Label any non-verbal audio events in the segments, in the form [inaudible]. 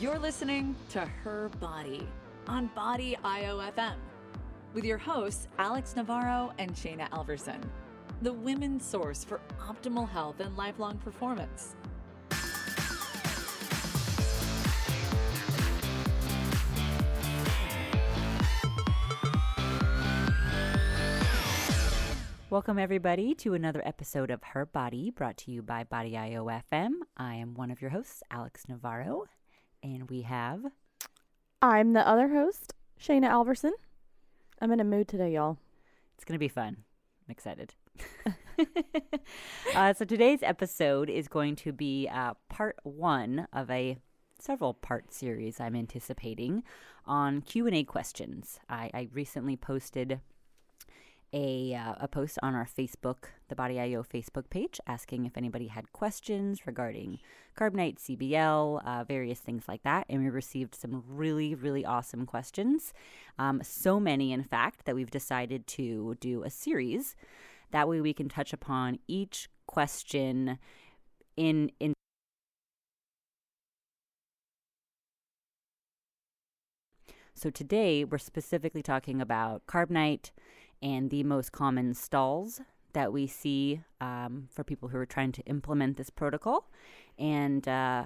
You're listening to Her Body on Body IOFM with your hosts, Alex Navarro and Shana Alverson, the women's source for optimal health and lifelong performance. Welcome, everybody, to another episode of Her Body brought to you by Body IOFM. I am one of your hosts, Alex Navarro, and we have. I'm the other host, Shana Alverson. I'm in a mood today, y'all. It's going to be fun. I'm excited. [laughs] uh, so today's episode is going to be uh, part one of a several part series I'm anticipating on Q&A questions. I, I recently posted a, uh, a post on our Facebook, the Body IO Facebook page, asking if anybody had questions regarding Carb CBL, uh, various things like that. And we received some really, really awesome questions. Um, so many, in fact, that we've decided to do a series. That way we can touch upon each question in, in So today we're specifically talking about Carb and the most common stalls that we see um, for people who are trying to implement this protocol, and uh,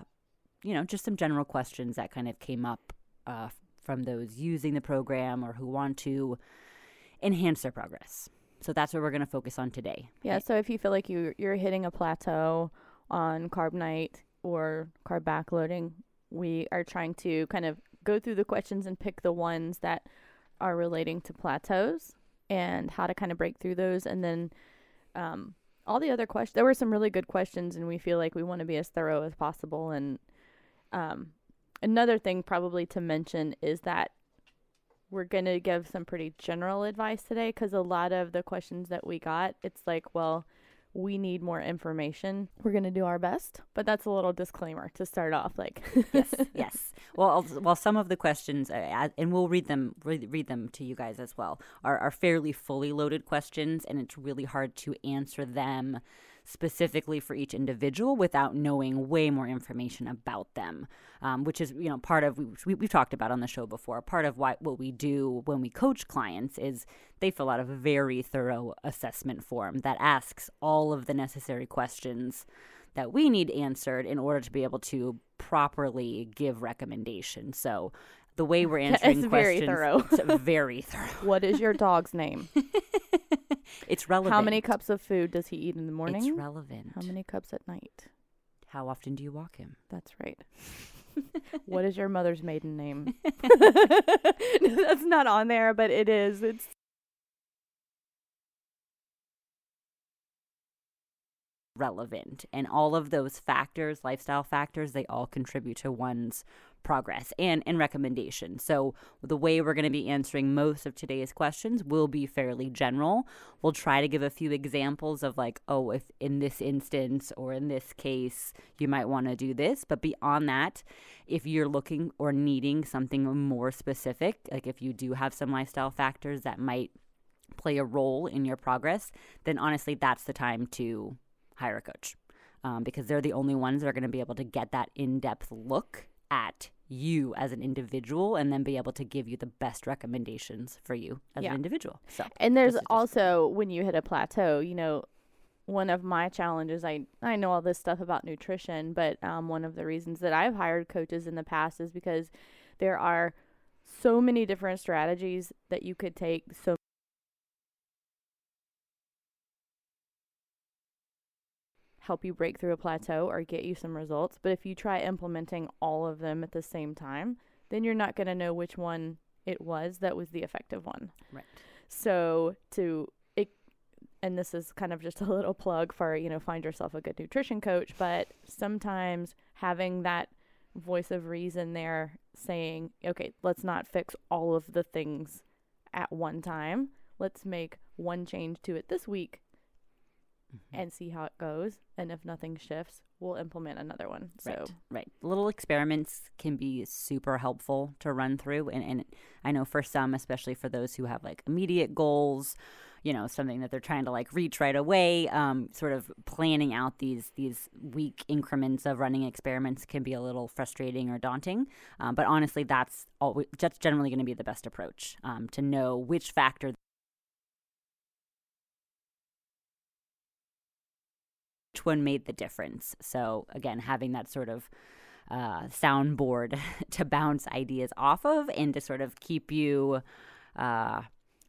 you know just some general questions that kind of came up uh, from those using the program or who want to enhance their progress. So that's what we're going to focus on today. Yeah. So if you feel like you you're hitting a plateau on Carb Nite or carb backloading, we are trying to kind of go through the questions and pick the ones that are relating to plateaus and how to kind of break through those. And then um, all the other questions, there were some really good questions, and we feel like we want to be as thorough as possible. And um, another thing, probably to mention, is that we're going to give some pretty general advice today because a lot of the questions that we got, it's like, well, we need more information. We're going to do our best, but that's a little disclaimer to start off. Like, yes, [laughs] yes. Well, well, some of the questions, uh, and we'll read them, read, read them to you guys as well, are, are fairly fully loaded questions, and it's really hard to answer them specifically for each individual without knowing way more information about them, um, which is you know part of we, we've talked about on the show before. Part of why what we do when we coach clients is they fill out a very thorough assessment form that asks all of the necessary questions that we need answered in order to be able to properly give recommendations. So the way we're [laughs] answering it's questions very thorough. it's [laughs] very thorough. what is your dog's name? [laughs] it's relevant. How many cups of food does he eat in the morning? It's relevant. How many cups at night? How often do you walk him? That's right. what is your mother's maiden name? That's not on there, but it is. It's relevant and all of those factors lifestyle factors they all contribute to one's progress and and recommendation. So the way we're going to be answering most of today's questions will be fairly general. We'll try to give a few examples of like oh if in this instance or in this case you might want to do this. But beyond that if you're looking or needing something more specific like if you do have some lifestyle factors that might play a role in your progress then honestly that's the time to hire a coach um, because they're the only ones that are going to be able to get that in depth look at you as an individual and then be able to give you the best recommendations for you as Yeah. an individual. So, and there's also when you hit a plateau, you know, one of my challenges I I know all this stuff about nutrition, but um, one of the reasons that I've hired coaches in the past is because there are so many different strategies that you could take so help you break through a plateau or get you some results. But if you try implementing all of them at the same time, then you're not going to know which one it was that was the effective one. right. So to it, and this is kind of just a little plug for you know find yourself a good nutrition coach, but sometimes having that voice of reason there saying, okay, let's not fix all of the things at one time. Let's make one change to it this week Mhm. and see how it goes. And if nothing shifts, we'll implement another one. So Right, right. Little experiments can be super helpful to run through. And, and I know for some, especially for those who have like immediate goals, you know something that they're trying to like reach right away um, sort of planning out these these week increments of running experiments can be a little frustrating or daunting um, but honestly that's all that's generally going to be the best approach um, to know which factor which one made the difference so again having that sort of uh, soundboard [laughs] to bounce ideas off of and to sort of keep you uh,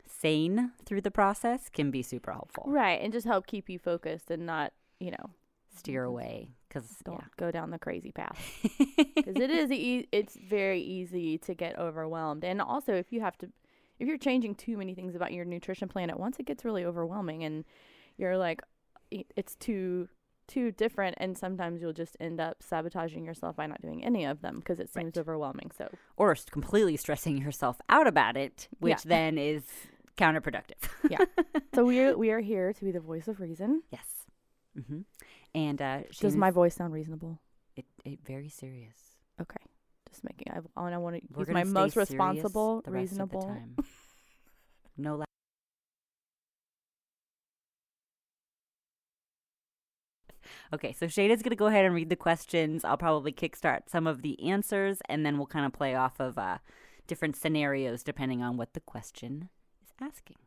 sane through the process can be super helpful. Right, and just help keep you focused and not, you know, steer away because don't yeah. go down the crazy path. [laughs] Because it is, e- it's very easy to get overwhelmed, and also if you have to, if you're changing too many things about your nutrition plan at once, it gets really overwhelming, and you're like, it's too too different and sometimes you'll just end up sabotaging yourself by not doing any of them because it seems Right. overwhelming so or completely stressing yourself out about it, which Yeah. then is counterproductive. [laughs] Yeah so we are we are here to be the voice of reason yes. hmm And uh, does my voice sound reasonable it, it very serious. okay just making i, I want to use my most responsible the rest of the reasonable time. [laughs] no. Okay, so Shana's going to go ahead and read the questions. I'll probably kickstart some of the answers, and then we'll kind of play off of uh, different scenarios depending on what the question is asking.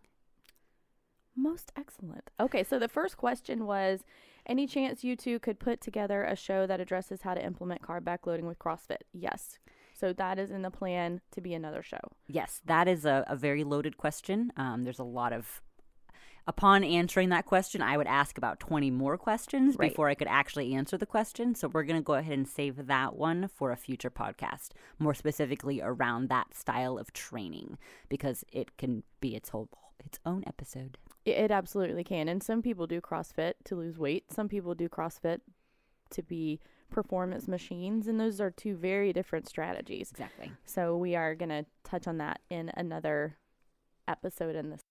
Most excellent. Okay, so the first question was any chance you two could put together a show that addresses how to implement carb backloading with CrossFit? Yes. So that is in the plan to be another show. Yes, that is a, a very loaded question. Um, there's a lot of. Upon answering that question, I would ask about 20 more questions Right. before I could actually answer the question. So we're going to go ahead and save that one for a future podcast, more specifically around that style of training, because it can be its whole its own episode. It, absolutely can. And some people do CrossFit to lose weight, some people do CrossFit to be performance machines. And those are two very different strategies. Exactly. So we are going to touch on that in another episode in this.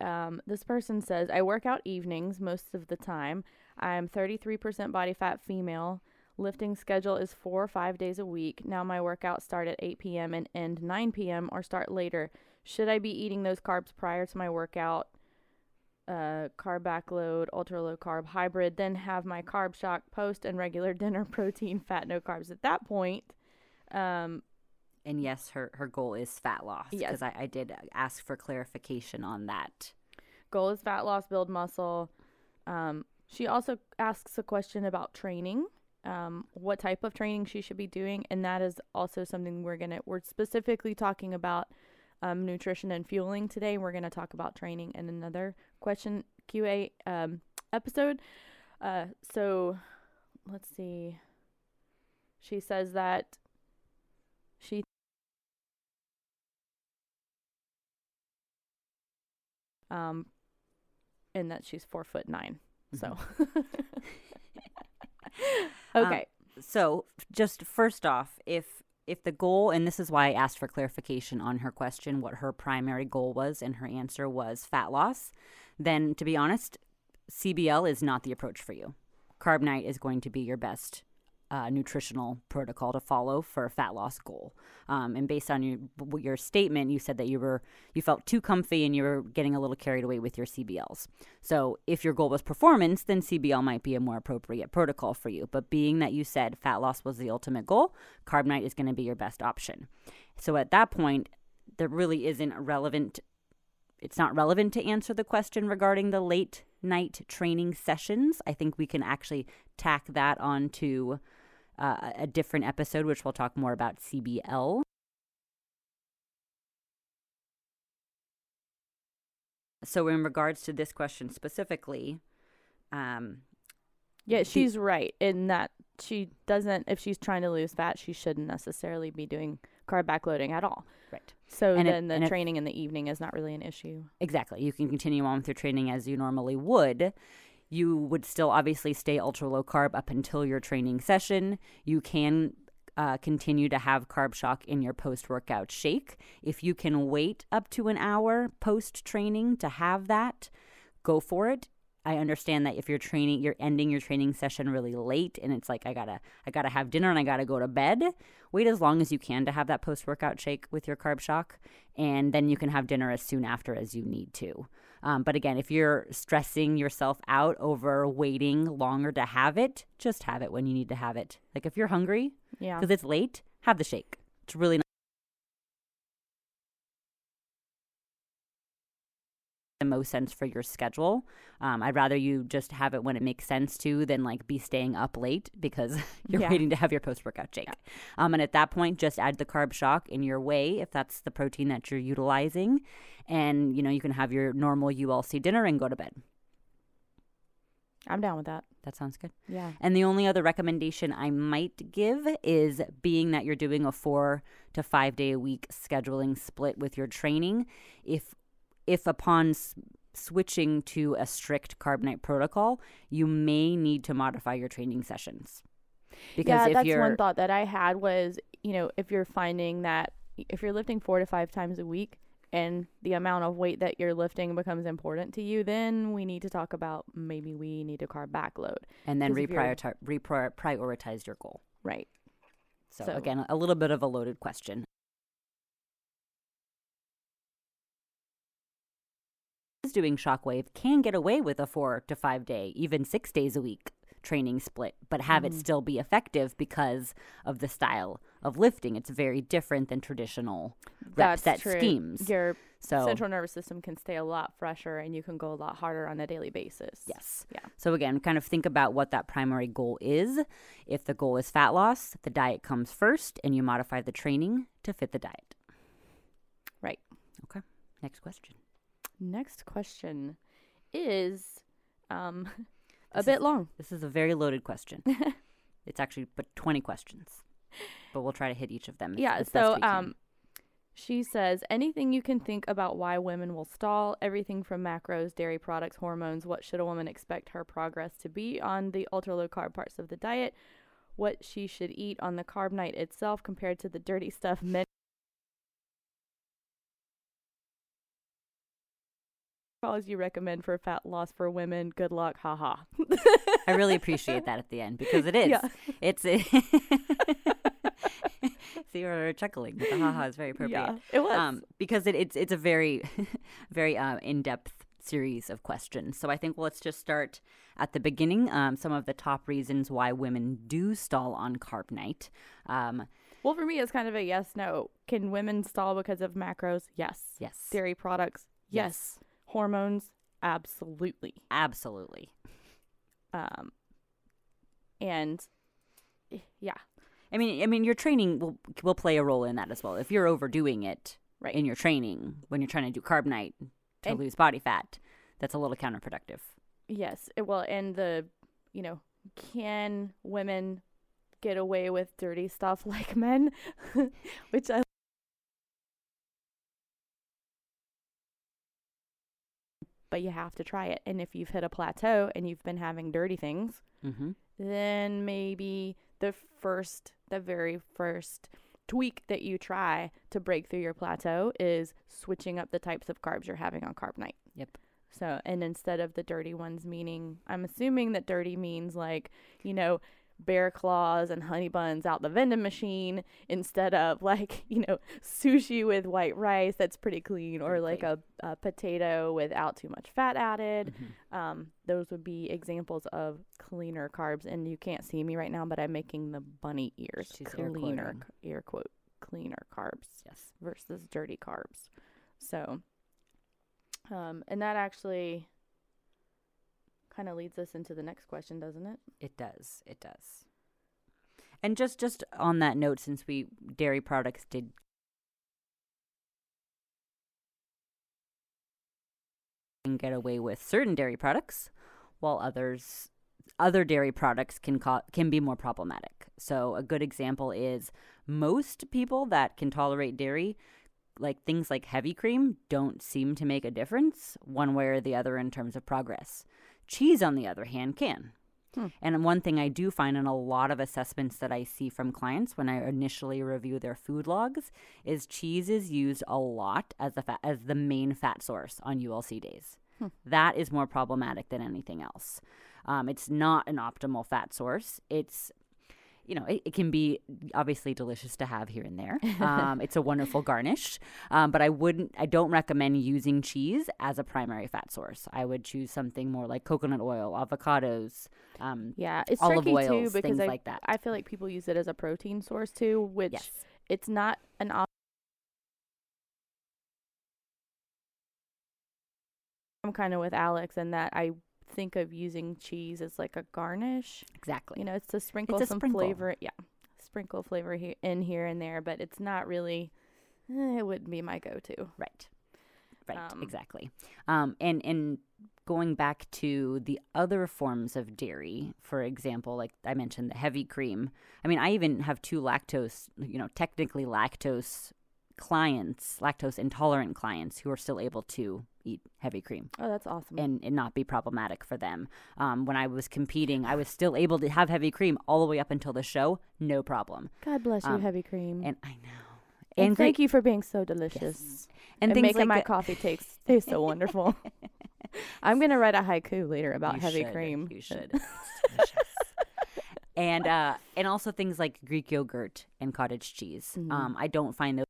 Um, this person says, I work out evenings most of the time. I'm 33% body fat female. Lifting schedule is four or five days a week. Now my workouts start at 8 p.m. and end 9 p.m. or start later. Should I be eating those carbs prior to my workout? Uh, carb backload, ultra low carb hybrid, then have my carb shock post and regular [laughs] dinner protein, fat, no carbs. At that point, um, And yes, her, her goal is fat loss. Yes. Because I, I did ask for clarification on that. goal is fat loss, build muscle. Um, she also asks a question about training, um, what type of training she should be doing, and that is also something we're gonna we're specifically talking about um, nutrition and fueling today. We're gonna talk about training in another question QA um, episode. Uh, so let's see. She says that she um and that she's four foot nine. So [laughs] okay. So, just first off, if if the goal and this is why I asked for clarification on her question what her primary goal was and her answer was fat loss, then to be honest, CBL is not the approach for you. Carb Nite is going to be your best uh, nutritional protocol to follow for a fat loss goal. Um, and based on your your statement, you said that you were you felt too comfy and you were getting a little carried away with your CBLs. So if your goal was performance, then CBL might be a more appropriate protocol for you. But being that you said fat loss was the ultimate goal, Carb Nite is going to be your best option. So at that point, there really isn't relevant. It's not relevant to answer the question regarding the late night training sessions. I think we can actually tack that onto uh, a different episode, which we'll talk more about CBL. So, in regards to this question specifically, um, Yeah, the- she's right in that she doesn't if she's trying to lose fat, she shouldn't necessarily be doing carb backloading at all. right. So And then the training in the evening is not really an issue. Exactly. You can continue on with your training as you normally would. You would still obviously stay ultra low carb up until your training session. You can uh, continue to have carb shock in your post workout shake. If you can wait up to an hour post training to have that, go for it. I understand that if you're training, you're ending your training session really late, and it's like I gotta, I gotta have dinner and I gotta go to bed. Wait as long as you can to have that post workout shake with your carb shock, and then you can have dinner as soon after as you need to. Um, but again, if you're stressing yourself out over waiting longer to have it, just have it when you need to have it. Like if you're hungry, Yeah. because it's late, have the shake. It's really the most sense for your schedule. Um, I'd rather you just have it when it makes sense to than like be staying up late because [laughs] you're Yeah. waiting to have your post workout shake. Um, and at that point, just add the carb shock in your way if that's the protein that you're utilizing, and you know you can have your normal ULC dinner and go to bed. I'm down with that. That sounds good. Yeah. And the only other recommendation I might give is being that you're doing a four to five day a week scheduling split with your training. If if upon s- switching to a strict Carb Nite protocol, you may need to modify your training sessions. Because yeah, if that's one thought that I had was, you know, if you're finding that if you're lifting four to five times a week and the amount of weight that you're lifting becomes important to you, then we need to talk about maybe we need to carb backload. and then reprioritize, reprior- your goal. Right. So, So- again, a little bit of a loaded question. Is Doing shockwave can get away with a four to five day, even six days a week training split, but have it Mhm. still be effective because of the style of lifting. It's very different than traditional rep That's set true. schemes. Your So central nervous system can stay a lot fresher and you can go a lot harder on a daily basis. Yes. Yeah. So again, kind of think about what that primary goal is. If the goal is fat loss, the diet comes first and you modify the training to fit the diet. Right. Okay. Next question. Next question is um [laughs] a This bit is- long. This is a very loaded question. [laughs] it's actually but 20 questions. But we'll try to hit each of them. yeah, so um she says anything you can think about why women will stall, everything from macros, dairy products, hormones, what should a woman expect her progress to be on the ultra low carb parts of the diet, what she should eat on the Carb Nite itself compared to the dirty stuff men calls you recommend for fat loss for women. Good luck, haha. [laughs] I really appreciate that at the end because it is. Yeah. It's [laughs] See, you're chuckling. The haha is very appropriate. Yeah, it was. um, because it, it's it's a very [laughs] very uh, in depth series of questions. So I think let's just start at the beginning. Um, some of the top reasons why women do stall on Carb Nite. Um, Well, for me, it's kind of a yes no. Can women stall because of macros? Yes. yes, Dairy products? Yes. Hormones? Absolutely. absolutely. Um, and eh, yeah, I mean, I mean, your training will will play a role in that as well. If you're overdoing it Right. in your training when you're trying to do Carb Nite to And- lose body fat, that's a little counterproductive. yes. It, well, and the, you know, can women get away with dirty stuff [laughs] like men? Which I. But you have to try it. And if you've hit a plateau and you've been having dirty things, Mm-hmm. then maybe the first, the very first tweak that you try to break through your plateau is switching up the types of carbs you're having on Carb Nite. Yep. So, and instead of the dirty ones, meaning, I'm assuming that dirty means like, you know, bear claws and honey buns out the vending machine instead of [laughs] like, you know, sushi with white rice that's pretty clean or like a, a potato without too much fat added Mhm. um, those would be examples of cleaner carbs. And you can't see me right now, but I'm making the bunny ears. She's cleaner, air quote, cleaner carbs Yes. versus dirty carbs. So, um, and that actually kind of leads us into the next question, doesn't it? It does. It does. And just just on that note, since we dairy products did get away with certain dairy products, while others other dairy products can co- can be more problematic. So a good example is most people that can tolerate dairy like things like heavy cream don't seem to make a difference one way or the other in terms of progress. Cheese on the other hand can. Hmm. And one thing I do find in a lot of assessments that I see from clients when I initially review their food logs is cheese is used a lot as the fat, as the main fat source on ULC days. That is more problematic than anything else. Um, it's not an optimal fat source. It's you know, it, it, can be obviously delicious to have here and there. [laughs] Um, it's a wonderful garnish, um, but I wouldn't, I don't recommend using cheese as a primary fat source. I would choose something more like coconut oil, avocados. Um, yeah, it's olive tricky oils, too because things I, like that. I feel like people use it as a protein source too, which yes, it's not an op- I'm kind of with Alex in that I think of using cheese as like a garnish. exactly. You know, it's to sprinkle a some sprinkle. flavor. Yeah, sprinkle flavor in here and there, but it's not really. eh, it wouldn't be my go-to. Right. Right. Um, exactly. Um, and and going back to the other forms of dairy, for example, like I mentioned, the heavy cream. I mean, I even have two lactose, you know, technically lactose clients, lactose intolerant clients, who are still able to eat heavy cream Oh, that's awesome. and, and not be problematic for them. Um, when I was competing, I was still able to have heavy cream all the way up until the show, no problem. God bless you, um, heavy cream. And I know. And, great- thank you for being so delicious. Yes. And, And, making like my that- coffee taste [laughs] taste so wonderful. [laughs] I'm gonna write a haiku later about You heavy should. cream. You [laughs] should. And uh, and also things like Greek yogurt and cottage cheese. Mhm. Um, I don't find those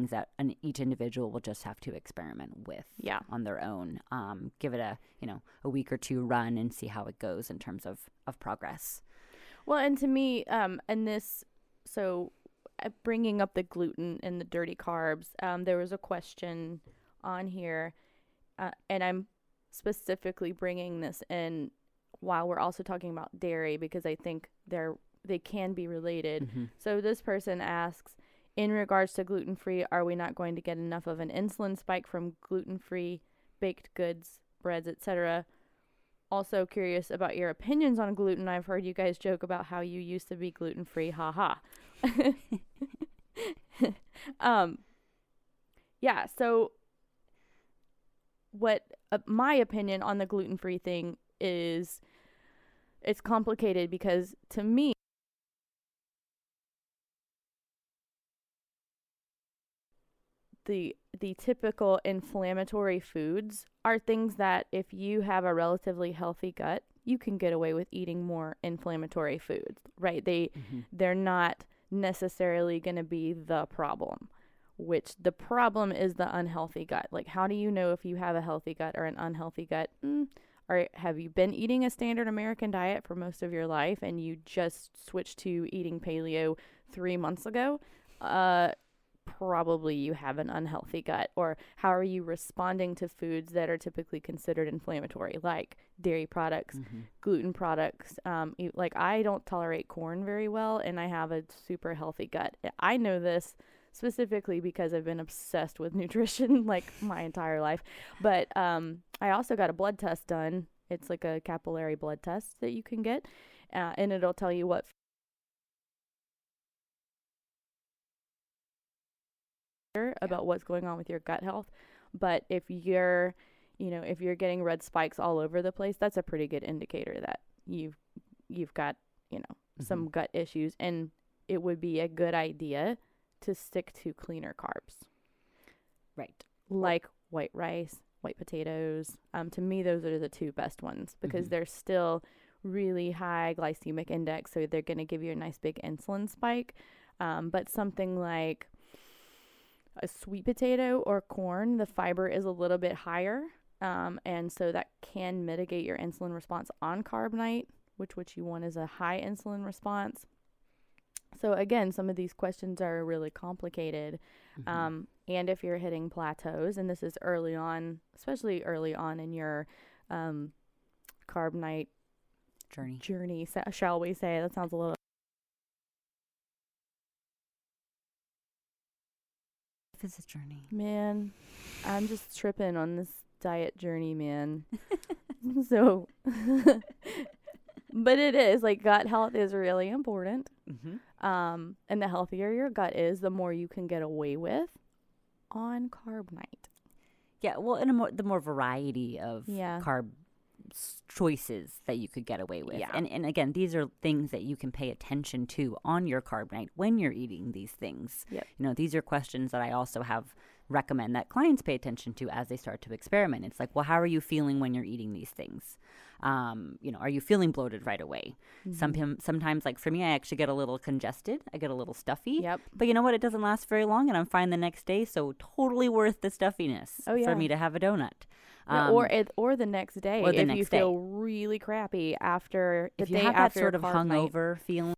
things that an, each individual will just have to experiment with Yeah. on their own. Um, give it a you know a week or two run and see how it goes in terms of of progress. Well, and to me, um, and this, so uh, bringing up the gluten and the dirty carbs, um, there was a question on here, uh, and I'm specifically bringing this in while we're also talking about dairy because I think they're they can be related. Mhm. So this person asks, in regards to gluten free, are we not going to get enough of an insulin spike from gluten free baked goods, breads, etc.? Also curious about your opinions on gluten. I've heard you guys joke about how you used to be gluten free. Ha ha. [laughs] um yeah, so what uh, my opinion on the gluten free thing is it's complicated because to me the the typical inflammatory foods are things that if you have a relatively healthy gut, you can get away with eating more inflammatory foods, right? They Mhm. they're not necessarily going to be the problem, which the problem is the unhealthy gut. Like how do you know if you have a healthy gut or an unhealthy gut? Mm, or have you been eating a standard American diet for most of your life and you just switched to eating paleo 3 months ago? Uh probably you have an unhealthy gut or how are you responding to foods that are typically considered inflammatory like dairy products Mhm. gluten products um like i don't tolerate corn very well and i have a super healthy gut i know this specifically because i've been obsessed with [laughs] nutrition like my entire life but um i also got a blood test done it's like a capillary blood test that you can get uh, and it'll tell you what about what's going on with your gut health. But if you're, you know, if you're getting red spikes all over the place, that's a pretty good indicator that you've you've got, you know, some Mhm. gut issues and it would be a good idea to stick to cleaner carbs Right. like white rice, white potatoes. Um, to me, those are the two best ones because Mhm. they're still really high glycemic index, so they're going to give you a nice big insulin spike. Um, but something like a sweet potato or corn, the fiber is a little bit higher, um, and so that can mitigate your insulin response on Carb Nite, which what you want is a high insulin response. So again, some of these questions are really complicated. Mhm. Um, and if you're hitting plateaus, and this is early on, especially early on in your um, Carb Nite Journey. journey, sa- shall we say? That sounds a little. Life is a journey. Man, I'm just tripping on this diet journey, man. [laughs] so, [laughs] but it is like gut health is really important. Mm-hmm. Um, and the healthier your gut is, the more you can get away with on Carb Nite. Yeah, well, and a more, the more variety of Yeah. carb choices that you could get away with. Yeah. And and again, these are things that you can pay attention to on your Carb Nite when you're eating these things. Yep. You know, these are questions that I also have recommend that clients pay attention to as they start to experiment. It's like, well, how are you feeling when you're eating these things? Um, you know, are you feeling bloated right away? Some Mm-hmm. sometimes, like for me, I actually get a little congested. I get a little stuffy. Yep. But you know what? It doesn't last very long, and I'm fine the next day. So totally worth the stuffiness Oh, yeah. for me to have a donut. Um, or it, or the next day or the if you day. feel really crappy after the if you day have that sort of Carb Nite. hungover feeling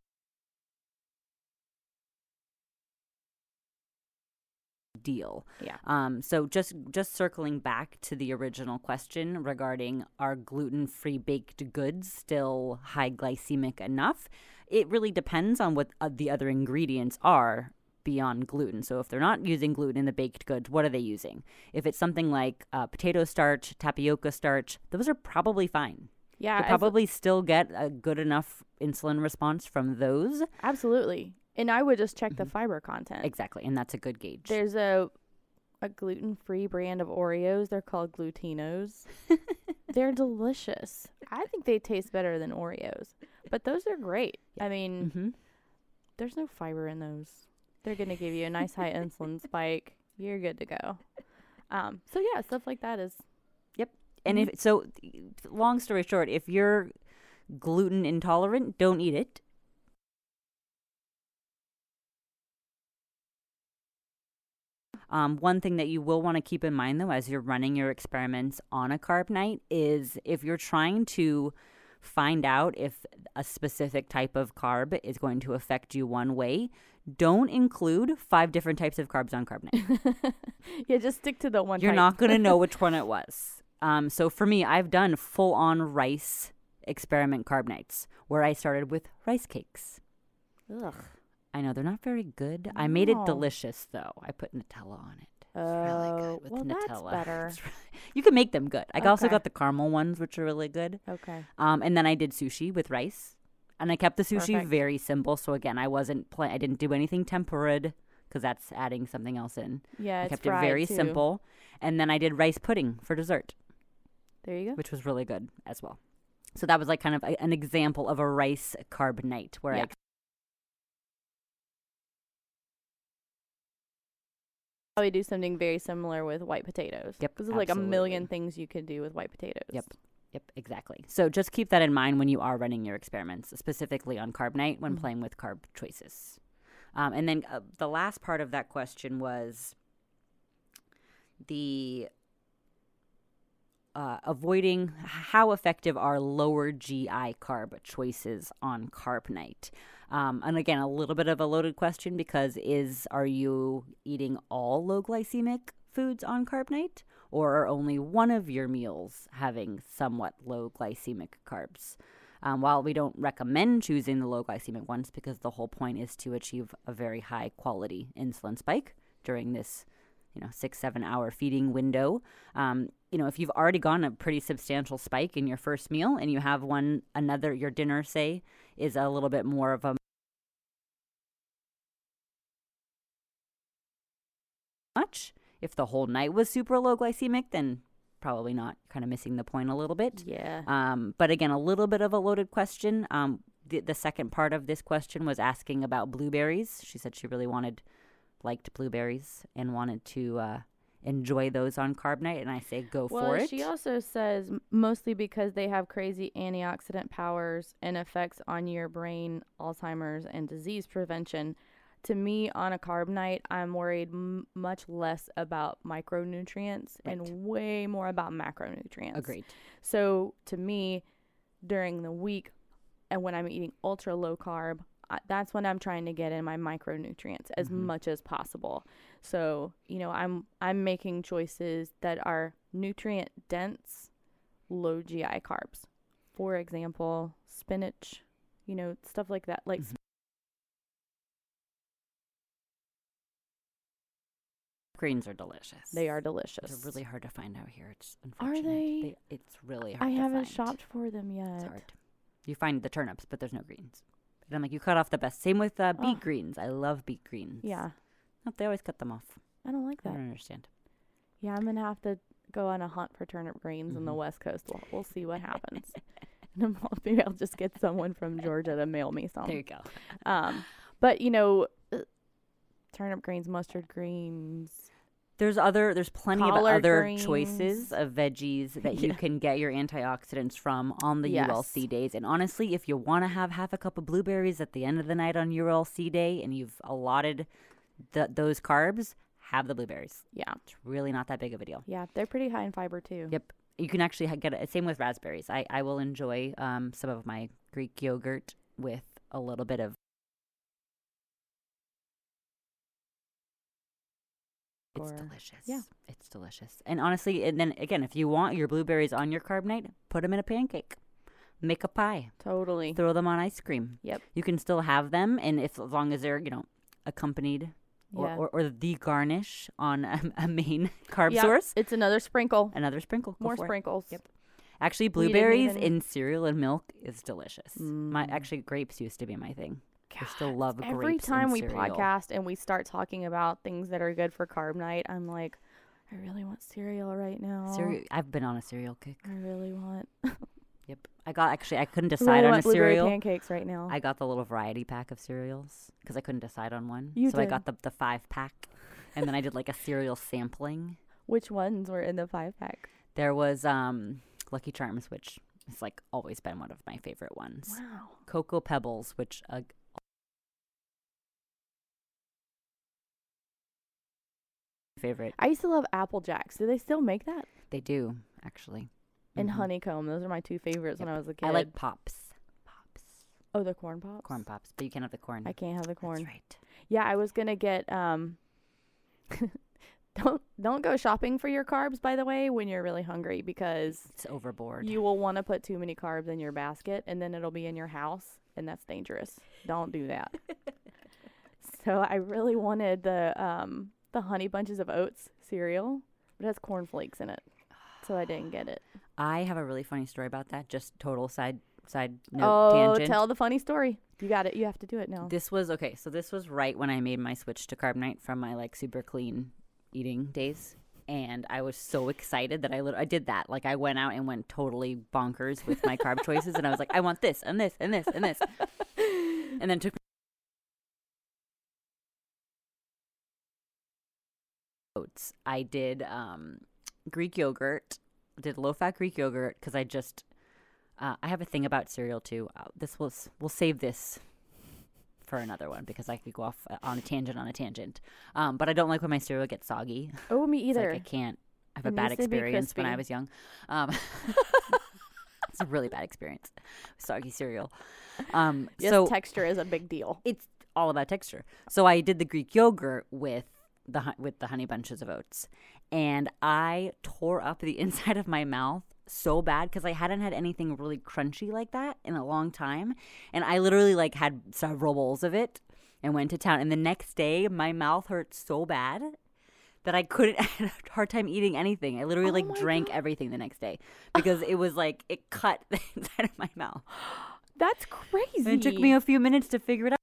deal Yeah. um so just just circling back to the original question regarding are gluten-free baked goods still high glycemic enough it really depends on what uh, the other ingredients are beyond gluten so if they're not using gluten in the baked goods what are they using if it's something like uh, potato starch tapioca starch those are probably fine Yeah, you probably still get a good enough insulin response from those. absolutely. And I would just check the Mhm. fiber content. Exactly, and that's a good gauge. There's a a gluten free brand of Oreos. They're called Glutinos. [laughs] They're delicious. I think they taste better than Oreos, but those are great. I mean, hmm there's no fiber in those. They're gonna give you a nice high insulin [laughs] spike. You're good to go. Um, so yeah, stuff like that is Yep. And if so, long story short, if you're gluten intolerant, don't eat it. Um, one thing that you will want to keep in mind, though, as you're running your experiments on a Carb Nite, is if you're trying to find out if a specific type of carb is going to affect you one way, don't include five different types of carbs on Carb Nite. [laughs] yeah. Just stick to the one. You're type. not going to know [laughs] which one it was. Um, so for me, I've done full on rice experiment Carb Nites where I started with rice cakes. Ugh. I know they're not very good. I made it delicious though. I put Nutella on it. It's really Oh, good with well, Nutella. [laughs] that's better. Really- you can make them good. I also got the caramel ones, which are really good. Okay. Um, and then I did sushi with rice, and I kept the sushi Perfect. very simple. So again, I wasn't pla- I didn't do anything tempura because that's adding something else in. Yeah, I kept it very too. simple, and then I did rice pudding for dessert. There you go. which was really good as well. So that was like kind of a, an example of a rice Carb Nite where Yeah. I Probably do something very similar with white potatoes. Yep, Because there's like a million things you could do with white potatoes. Yep. Yep, exactly. So just keep that in mind when you are running your experiments, specifically on Carb Nite when Mhm. playing with carb choices. Um, and then uh, the last part of that question was the uh, avoiding how effective are lower GI carb choices on Carb Nite. Um, and again, a little bit of a loaded question because is are you eating all low glycemic foods on Carb Nite, or are only one of your meals having somewhat low glycemic carbs? Um, while we don't recommend choosing the low glycemic ones because the whole point is to achieve a very high quality insulin spike during this you know six seven hour feeding window um, you know if you've already gone a pretty substantial spike in your first meal and you have one another your dinner say is a little bit more of a much if the whole night was super low glycemic then probably not kind of missing the point a little bit Yeah. um, but again, a little bit of a loaded question. Um, the, the second part of this question was asking about blueberries. She said she really wanted, liked blueberries and wanted to uh, enjoy those on Carb Nite. And I say go well, for it. she also says mostly because they have crazy antioxidant powers and effects on your brain, Alzheimer's, and disease prevention. To me, on a Carb Nite, I'm worried m- much less about micronutrients Right. and way more about macronutrients. Agreed. So to me, during the week, and when I'm eating ultra low carb, I, that's when I'm trying to get in my micronutrients as Mhm. much as possible. So you know, I'm I'm making choices that are nutrient dense, low GI carbs. For example, spinach, you know, stuff like that. Like Mhm. Greens are delicious. they are delicious. They're really hard to find out here. It's Are unfortunate. they? it's really hard. I haven't find. shopped for them yet. It's hard. You find the turnips, but there's no greens. And I'm like, you cut off the best. Same with uh, beet Ugh. greens. I love beet greens. Yeah, Nope, they always cut them off. I don't like that. I don't understand. Yeah, I'm gonna have to go on a hunt for turnip greens in the Mhm. West Coast. We'll, we'll see what happens. [laughs] [laughs] Maybe I'll just get someone from Georgia to mail me some. There you go. Um, but you know, uh, turnip greens, mustard greens. There's other there's plenty of other greens. choices of veggies [laughs] that you can get your antioxidants from on the ULC days. And honestly, if you want to have half a cup of blueberries at the end of the night on ULC day and you've allotted th- those carbs, have the blueberries. Yeah, It's really not that big of a deal. yeah, they're pretty high in fiber too. Yep. You can actually get it. Same with raspberries. I, I will enjoy um, some of my Greek yogurt with a little bit of. It's Or- delicious. yeah. It's delicious. And honestly, and then again, if you want your blueberries on your Carb Nite, put them in a pancake. Make a pie. Totally. Throw them on ice cream. Yep. You can still have them, and if as long as they're you know accompanied or, Yeah. or, or the garnish on a, a main [laughs] carb Yep, source, It's another sprinkle. another sprinkle. Go More for it. sprinkles. Yep. Actually, blueberries even- in cereal and milk is delicious. My Mm. actually grapes used to be my thing. I still love grapes. Every time we cereal. podcast and we start talking about things that are good for Carb Nite, I'm like, I really want cereal right now. cereal, I've been on a cereal kick. I really want. [laughs] Yep, I got actually I couldn't I decide really on a cereal. pancakes right now. I got the little variety pack of cereals because I couldn't decide on one. You so I got the the five pack, and then I did like a cereal sampling. Which ones were in the five pack? There was um Lucky Charms, which has like always been one of my favorite ones. Wow. Cocoa Pebbles, which uh, favorite. I used to love Apple Jacks. Do they still make that? They do actually. And Mhm. honeycomb. Those are my two favorites when I was a kid. I like pops. Pops. Oh, the corn pops. Corn pops, but you can't have the corn. I can't have the corn. That's right. Yeah, I was gonna get um. [laughs] don't don't go shopping for your carbs by the way when you're really hungry because It's overboard. you will want to put too many carbs in your basket and then it'll be in your house and that's dangerous. Don't do that. [laughs] so I really wanted the um the honey bunches of oats cereal, but it has cornflakes in it. So I didn't get it. I have a really funny story about that. Just total side side note oh, tangent. tell the funny story. You got it. You have to do it now. This was okay. So this was right when I made my switch to Carb Nite from my like super clean eating days, and I was so excited that I I did that. Like I went out and went totally bonkers with my carb [laughs] choices, and I was like, I want this and this and this and this, [laughs] and then took oats. I did um, Greek yogurt. Did low fat Greek yogurt because I just uh, I have a thing about cereal too. Uh, this was we'll save this for another one because I could go off uh, on a tangent on a tangent. Um, but I don't like when my cereal gets soggy. oh, me It's like either. I can't. I have It a bad needs to be experience when I was young. Um, [laughs] it's a really bad experience. Soggy cereal. Um, yes, so texture is a big deal. it's all about texture. So I did the Greek yogurt with the with the honey bunches of oats, and I tore up the [laughs] inside of my mouth so bad because I hadn't had anything really crunchy like that in a long time, and I literally like had several bowls of it and went to town. And the next day, my mouth hurt so bad that I couldn't [laughs] I had a hard time eating anything. I literally Oh like drank God. everything the next day [sighs] because it was like it cut [laughs] the inside of my mouth. That's crazy. And it took me a few minutes to figure it out.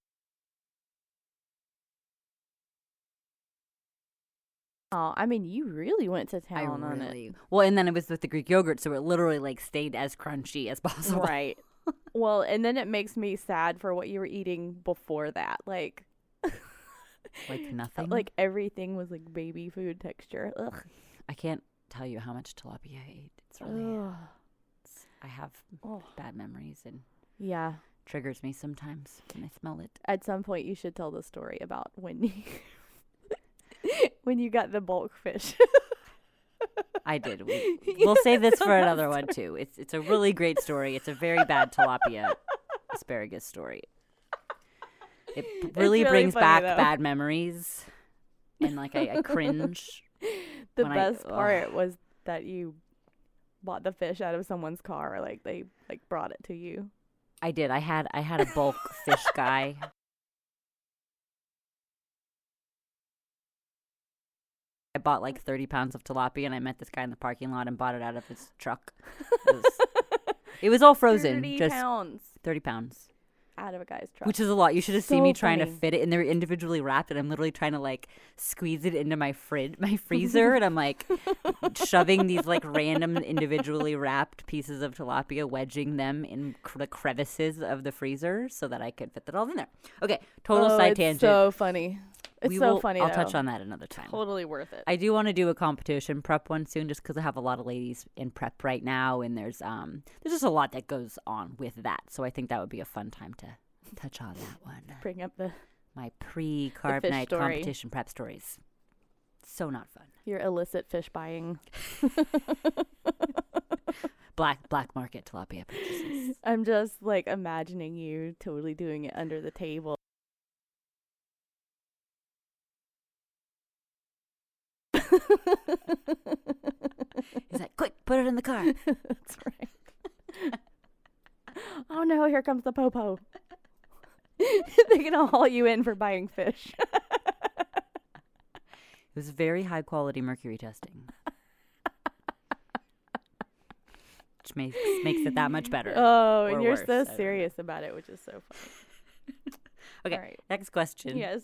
Oh, I mean, you really went to I town on it. well, and then it was with the Greek yogurt, so it literally like stayed as crunchy as [laughs] possible. Right. [laughs] well, and then it makes me sad for what you were eating before that. Like, [laughs] Like nothing. like everything was like baby food texture. Ugh. I can't tell you how much tilapia I ate. It's really. It's, I have bad memories and Yeah. triggers me sometimes when I smell it. At some point, you should tell the story about when [laughs] when you got the bulk fish. I did. [laughs] We, we'll save this for another one too. It's it's a really great story. It's a very bad tilapia asparagus story. It really, really brings back though. bad memories, and like I, I cringe. [laughs] the when I- best part was that you bought the fish out of someone's car. Like they like brought it to you. I did. I had I had a bulk fish guy. I bought like 30 pounds of tilapia and I met this guy in the parking lot and bought it out of his truck. [laughs] It was, it was all frozen. 30 just pounds. 30 pounds. out of a guy's truck. which is a lot. You should have seen me So trying to fit it, and they're individually wrapped, and I'm literally trying to like squeeze it into my fridge, my [laughs] freezer, and I'm like shoving these like random individually wrapped pieces of tilapia, wedging them in cr- the crevices of the freezer so that I could fit that all in there. Okay, total oh, side it's tangent. so funny. It's we so will, funny. I'll touch on that another time. Totally worth it. I do want to do a competition prep one soon, just because I have a lot of ladies in prep right now, and there's um there's just a lot that goes on with that. So I think that would be a fun time to touch on that one. Bring up the My pre Carb Nite story. competition prep stories. So not fun. your illicit fish buying. [laughs] Black black market tilapia purchases. I'm just like imagining you totally doing it under the table. He's like, quick, put it in the car. [laughs] That's right. [laughs] oh no, here comes the popo. [laughs] They're gonna haul you in for buying fish. It was very high quality mercury testing. Which makes makes it that much better. Oh, and you're worse, so don't know. serious about it, which is so funny. Okay, All right. next question. Yes.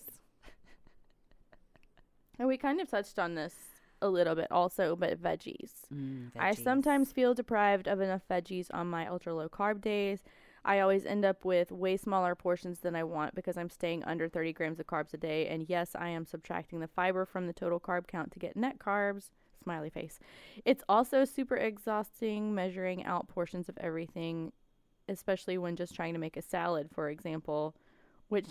And we kind of touched on this a little bit also, but veggies. Mm, I sometimes feel deprived of enough veggies on my ultra low carb days. I always end up with way smaller portions than I want because I'm staying under 30 grams of carbs a day. And yes, I am subtracting the fiber from the total carb count to get net carbs. Smiley face. It's also super exhausting measuring out portions of everything, especially when just trying to make a salad, for example, which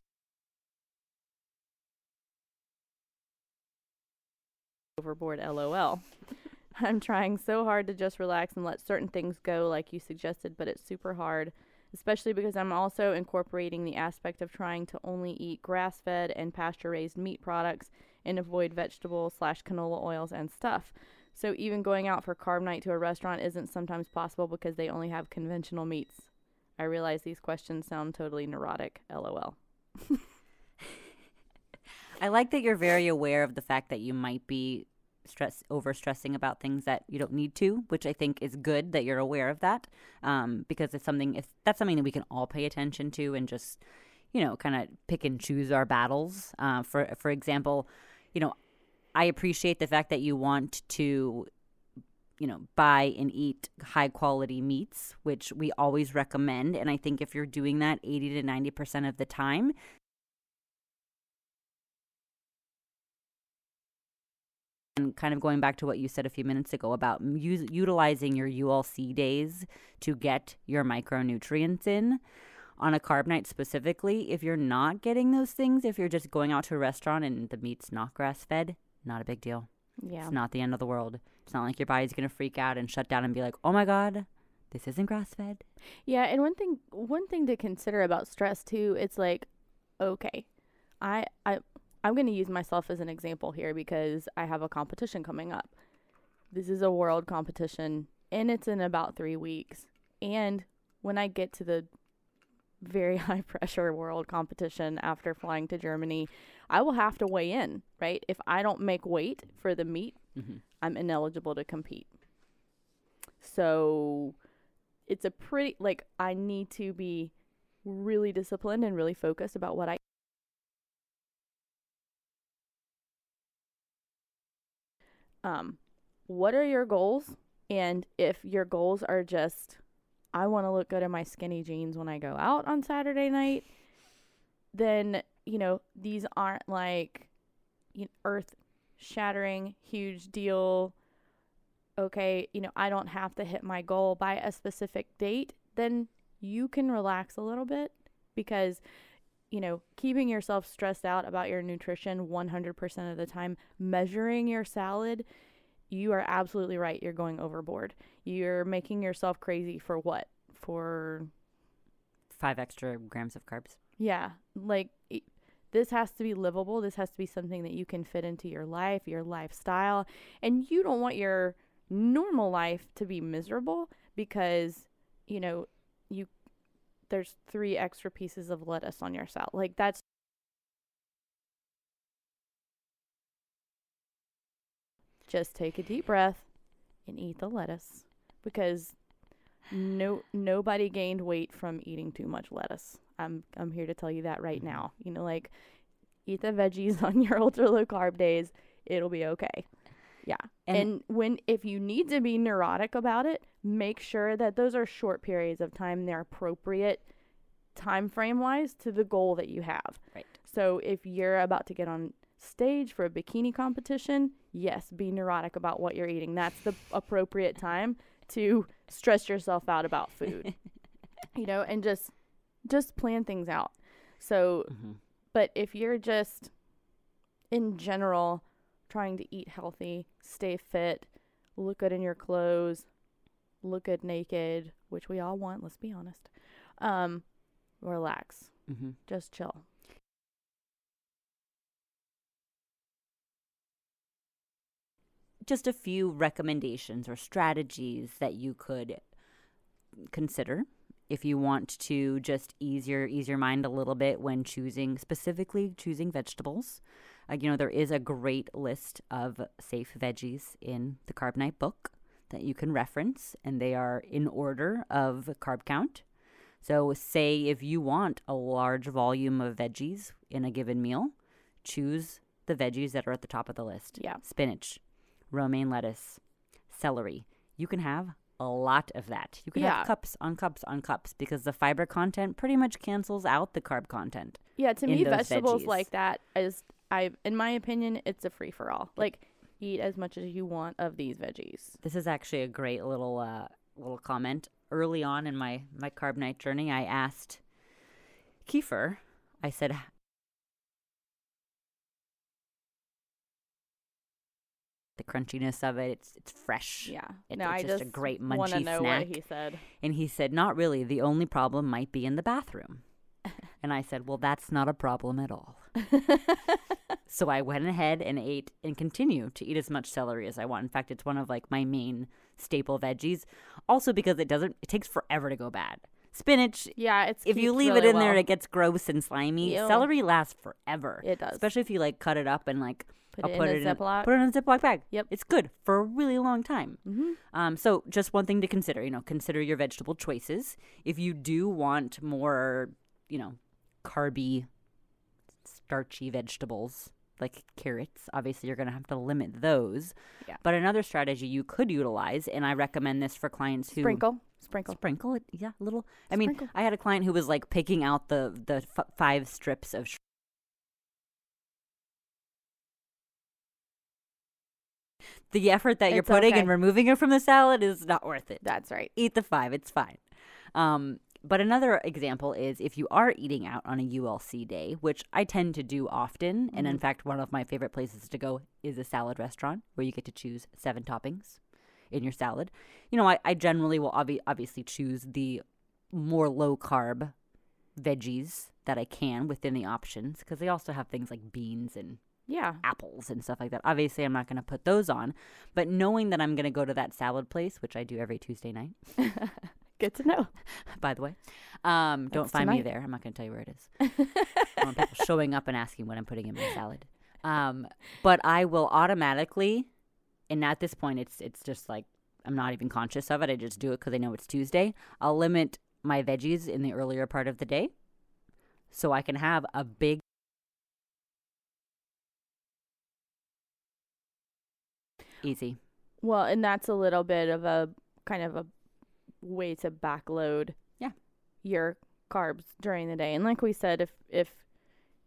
overboard lol. [laughs] I'm trying so hard to just relax and let certain things go, like you suggested, but it's super hard, especially because I'm also incorporating the aspect of trying to only eat grass fed and pasture raised meat products and avoid vegetable slash canola oils and stuff. So even going out for carb night to a restaurant isn't sometimes possible because they only have conventional meats. I realize these questions sound totally neurotic, lol. [laughs] I like that you're very aware of the fact that you might be stress over stressing about things that you don't need to, which I think is good that you're aware of that, um, because it's something if that's something that we can all pay attention to and just you know kind of pick and choose our battles. Uh, for for example, you know, I appreciate the fact that you want to you know, buy and eat high quality meats, which we always recommend. And I think if you're doing that 80 to 90% of the time, and kind of going back to what you said a few minutes ago about utilizing your ULC days to get your micronutrients in on a carb night specifically, if you're not getting those things, if you're just going out to a restaurant and the meat's not grass fed, not a big deal. Yeah. It's not the end of the world. It's not like your body's going to freak out and shut down and be like, oh my God, this isn't grass fed. Yeah, and one thing one thing to consider about stress too, it's like, okay, I I I'm gonna use myself as an example here because I have a competition coming up. This is a world competition and it's in about three weeks. And when I get to the very [laughs] high pressure world competition after flying to Germany, I will have to weigh in, right? If I don't make weight for the meet, Mm-hmm. I'm ineligible to compete. So it's a pretty like I need to be really disciplined and really focused about what I um what are your goals? And if your goals are just I want to look good in my skinny jeans when I go out on Saturday night then you know these aren't like you know, earth shattering huge deal. Okay, you know, I don't have to hit my goal by a specific date, then you can relax a little bit because, you know, keeping yourself stressed out about your nutrition 100% of the time, measuring your salad, you are absolutely right. You're going overboard. You're making yourself crazy for what? For, Five extra grams of carbs. yeah, like this has to be livable. This has to be something that you can fit into your life, your lifestyle. And you don't want your normal life to be miserable because you know you there's three extra pieces of lettuce on your salad like that's just take a deep breath and eat the lettuce because no nobody gained weight from eating too much lettuce I'm I'm here to tell you that right Mhm. now. You know, like eat the veggies [laughs] on your ultra low carb days. It'll be okay. Yeah. And- And, when if you need to be neurotic about it, make sure that those are short periods of time. They're appropriate time frame wise to the goal that you have. Right. So if you're about to get on stage for a bikini competition, yes, be neurotic about what you're eating. That's the appropriate time to stress yourself out about food. [laughs] you know, and just just plan things out. So, Mhm. but if you're just in general trying to eat healthy, stay fit, look good in your clothes, look good naked, which we all want, let's be honest. Um relax. Mhm. Just chill. just a few recommendations or strategies that you could consider if you want to just ease your ease your mind a little bit when choosing specifically choosing vegetables. Uh, you know there is a great list of safe veggies in the Carb Nite book that you can reference, and they are in order of carb count. So, say if you want a large volume of veggies in a given meal, choose the veggies that are at the top of the list. Yeah. Spinach, romaine lettuce, celery. You can have a lot of that. You can Yeah. have cups on cups on cups because the fiber content pretty much cancels out the carb content. Yeah, to me vegetables veggies. like that is I in my opinion, it's a free for all. Like eat as much as you want of these veggies. This is actually a great little uh, little comment. Early on in my my carb night journey, I asked Kiefer. I said, the crunchiness of it. It's it's fresh. Yeah. It- no, it's I just just a great munchy know snack. what he said. And he said, not really. The only problem might be in the bathroom. [laughs] and I said, well, that's not a problem at all. [laughs] so I went ahead and ate and continue to eat as much celery as I want. In fact, it's one of like my main staple veggies. Also because it doesn't it takes forever to go bad. Spinach, Yeah, it's if you leave really it in there, it gets gross and slimy. Ew. Celery lasts forever. It does. Especially if you like cut it up and like Put I'll it put in it a in Ziploc. put it in a Ziploc bag. Yep. It's good for a really long time. mm-hmm. Um, so just one thing to consider, you know, consider your vegetable choices. If you do want more, you know, carby, starchy vegetables like carrots, obviously you're going to have to limit those. Yeah. But another strategy you could utilize, and I recommend this for clients who Sprinkle. Sprinkle. sprinkle it, yeah, a little. I mean, I had a client who was like picking out the the f- five strips of. Sh- the effort that you're putting okay. and removing it from the salad is not worth it That's right. eat the five. It's fine. Um, but another example is if you are eating out on a ULC day, which I tend to do often, and in Mhm. fact, one of my favorite places to go is a salad restaurant where you get to choose seven toppings in your salad. You know, I, I generally will obvi- obviously choose the more low carb veggies that I can within the options because they also have things like beans and Yeah. apples and stuff like that. Obviously, I'm not going to put those on, but knowing that I'm going to go to that salad place, which I do every Tuesday night, [laughs] Good to know. [laughs] by the way. Um, don't That's find me there. I'm not going to tell you where it is. I want people showing up and asking what I'm putting in my salad. Um, but I will automatically, and at this point, it's it's just like I'm not even conscious of it. I just do it because I know it's Tuesday. I'll limit my veggies in the earlier part of the day, so I can have a big. Easy. Well, and that's a little bit of a kind of a way to backload Yeah. your carbs during the day. And like we said, if if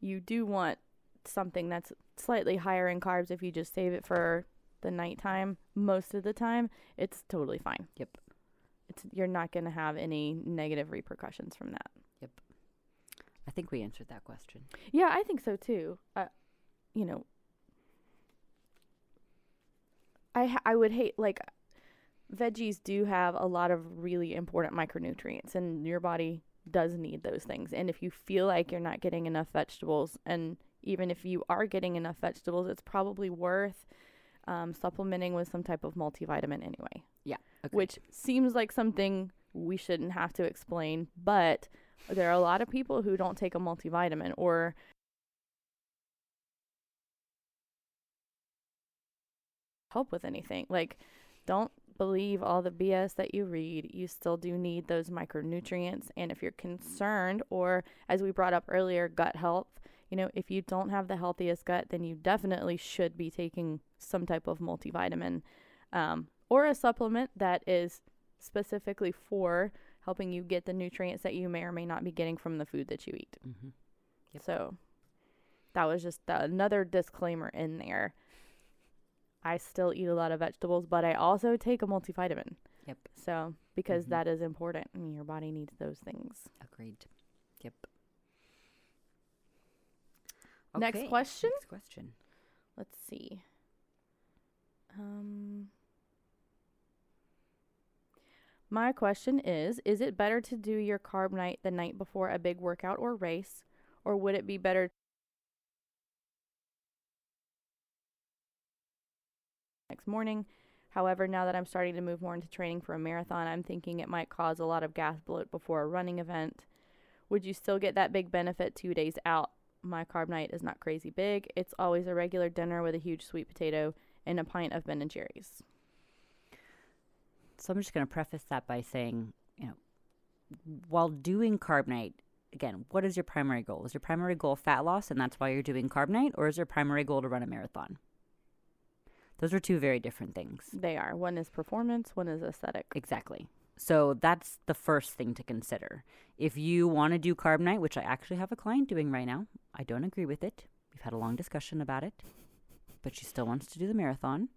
you do want something that's slightly higher in carbs, if you just save it for the nighttime, most of the time, it's totally fine. Yep. It's you're not going to have any negative repercussions from that. Yep. I think we answered that question. Yeah, I think so too. Uh, you know, I ha- I would hate like veggies do have a lot of really important micronutrients, and your body does need those things. And if you feel like you're not getting enough vegetables, and even if you are getting enough vegetables, it's probably worth um, supplementing with some type of multivitamin anyway Agreed. which seems like something we shouldn't have to explain, but there are a lot of people who don't take a multivitamin or help with anything. Like don't believe all the BS that you read. You still do need those micronutrients. And if you're concerned, or as we brought up earlier, gut health, you know, if you don't have the healthiest gut, then you definitely should be taking some type of multivitamin um, or a supplement that is specifically for helping you get the nutrients that you may or may not be getting from the food that you eat. Mm-hmm. Yep. So that was just the, another disclaimer in there. I still eat a lot of vegetables, but I also take a multivitamin. Yep. So because Mhm. that is important, I mean, your body needs those things. Agreed. Yep. Next question? Next question. Let's see. Um, my question is Is it better to do your carb night the night before a big workout or race, or would it be better next morning? However, now that I'm starting to move more into training for a marathon, I'm thinking it might cause a lot of gas bloat before a running event. Would you still get that big benefit two days out? My carb night is not crazy big. It's always a regular dinner with a huge sweet potato and a pint of Ben and Jerry's. So I'm just going to preface that by saying, you know, while doing carb night, again, what is your primary goal? Is your primary goal fat loss and that's why you're doing carb night, or is your primary goal to run a marathon? Those are two very different things. They are. One is performance, one is aesthetic. Exactly. So that's the first thing to consider. If you want to do carb night, which I actually have a client doing right now, I don't agree with it. We've had a long discussion about it, but she still wants to do the marathon.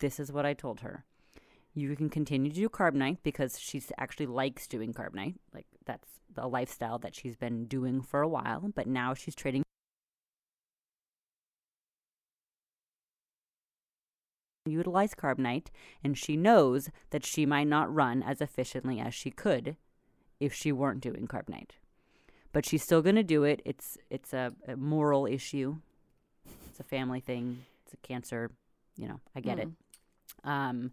This is what I told her. You can continue to do carb night because she actually likes doing carb night. Like that's the lifestyle that she's been doing for a while, but now she's trading utilize carb night and she knows that she might not run as efficiently as she could if she weren't doing carb night but she's still going to do it. It's it's a, a moral issue. It's a family thing. It's a cancer you know i get it. Mm. um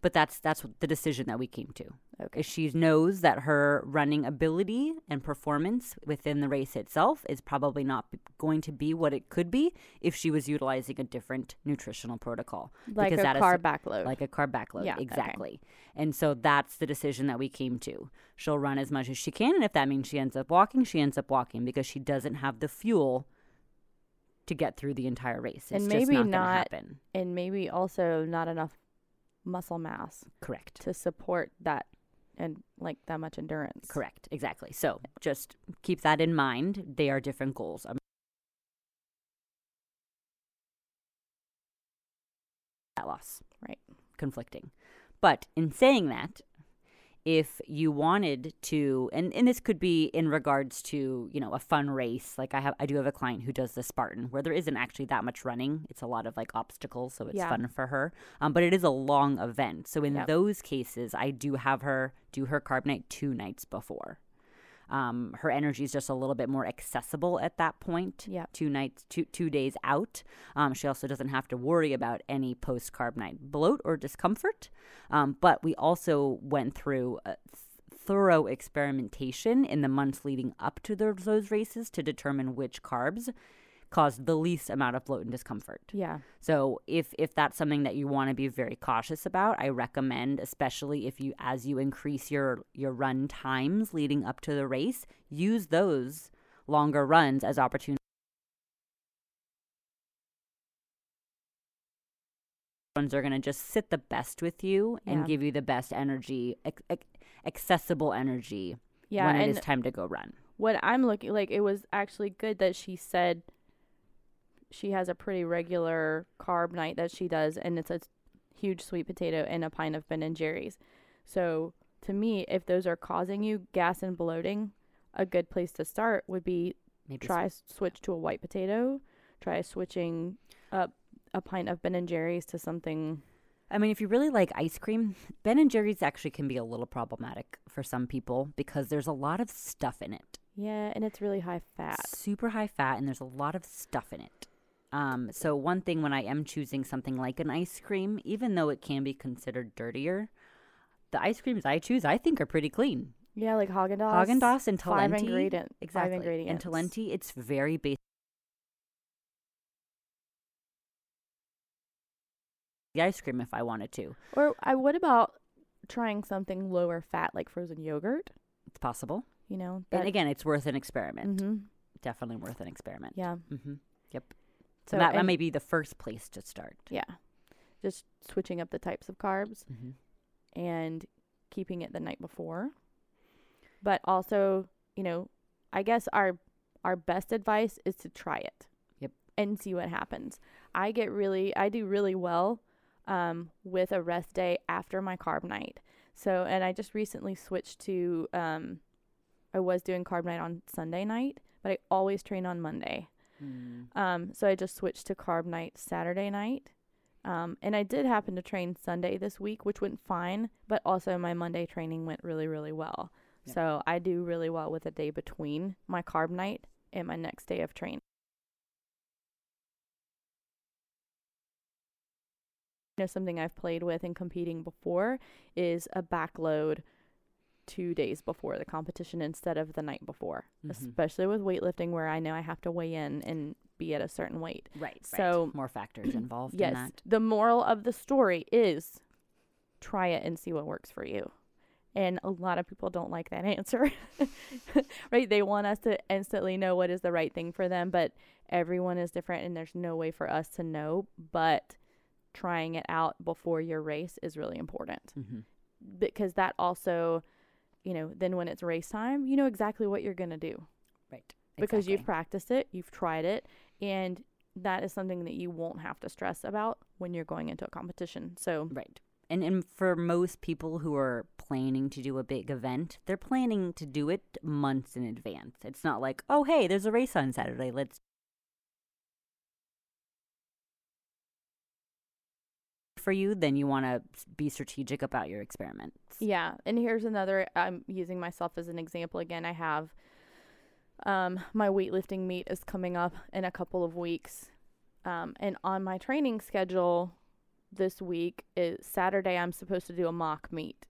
but that's that's what the decision that we came to Okay. she knows that her running ability and performance within the race itself is probably not going to be what it could be if she was utilizing a different nutritional protocol Like because a that is- carb backload. like a carb backload. Yeah, okay. exactly. And so that's the decision that we came to. She'll run as much as she can, and if that means she ends up walking, she ends up walking because she doesn't have the fuel to get through the entire race. It's And just maybe not, not- happen. and maybe also not enough muscle mass Correct. to support that and like that much endurance. Correct. Exactly. So just keep that in mind. They are different goals. Um, Fat loss. Right. conflicting. But in saying that, if you wanted to, and, and this could be in regards to, you know, a fun race, like I have, I do have a client who does the Spartan where there isn't actually that much running. It's a lot of like obstacles. So it's Yeah. fun for her. Um, but it is a long event. So in Yep. those cases, I do have her do her carb night two nights before. Um, her energy is just a little bit more accessible at that point. Yeah. Two nights, two two days out. Um, she also doesn't have to worry about any post carb night bloat or discomfort. Um, but we also went through a thorough experimentation in the months leading up to those, those races to determine which carbs caused the least amount of bloat and discomfort. Yeah. So if if that's something that you want to be very cautious about, I recommend especially if you as you increase your your run times leading up to the race, use those longer runs as opportunities runs are going to just sit the best with you and Yeah. give you the best energy, ac- ac- accessible energy Yeah. when it is time to go run. what I'm looking like it was actually good that she said she has a pretty regular carb night that she does and it's a huge sweet potato and a pint of Ben and Jerry's. So to me, if those are causing you gas and bloating, a good place to start would be Maybe try switch to a white potato, try switching up a pint of Ben and Jerry's to something I mean, if you really like ice cream, Ben and Jerry's actually can be a little problematic for some people because there's a lot of stuff in it. yeah, and it's really high fat. Super high fat, and there's a lot of stuff in it. Um, so one thing when I am choosing something like an ice cream, even though it can be considered dirtier, the ice creams I choose I think are pretty clean. Yeah, like Haagen Dazs. Haagen Dazs and Talenti. five ingredient, exactly, five ingredients. and Talenti, it's very basic. the ice cream if I wanted to. Or I what about trying something lower fat like frozen yogurt? It's possible. You know, and again, it's worth an experiment. hmm Definitely worth an experiment. Yeah. Mm-hmm. Yep. So that, that may be the first place to start. yeah, just switching up the types of carbs Mm-hmm. and keeping it the night before. But also, you know, I guess our our best advice is to try it. Yep. And see what happens. I get really I do really well um, with a rest day after my carb night. So, and I just recently switched to um, I was doing carb night on Sunday night, but I always train on Monday. Mm. Um, so I just switched to carb night Saturday night. Um, and I did happen to train Sunday this week, which went fine, but also my Monday training went really, really well. Yep. So I do really well with a day between my carb night and my next day of training. You know, something I've played with in competing before is a backload two days before the competition instead of the night before, Mhm. especially with weightlifting where I know I have to weigh in and be at a certain weight. Right. So- right. more factors [clears throat] involved in Yes. that. The moral of the story is try it and see what works for you. And a lot of people don't like that [laughs] answer. right? They want us to instantly know what is the right thing for them, but everyone is different and there's no way for us to know, but trying it out before your race is really important Mm-hmm. because that also, you know, then when it's race time, you know exactly what you're going to do Right. because you've practiced it, you've tried it, and that is something that you won't have to stress about when you're going into a competition. So, Right. And and for most people who are planning to do a big event, they're planning to do it months in advance. It's not like, "Oh, hey, there's a race on Saturday. Let's for you, then you want to be strategic about your experiments. yeah. And here's another I'm using myself as an example again. I have um, my weightlifting meet is coming up in a couple of weeks. Um, and on my training schedule this week is Saturday, I'm supposed to do a mock meet.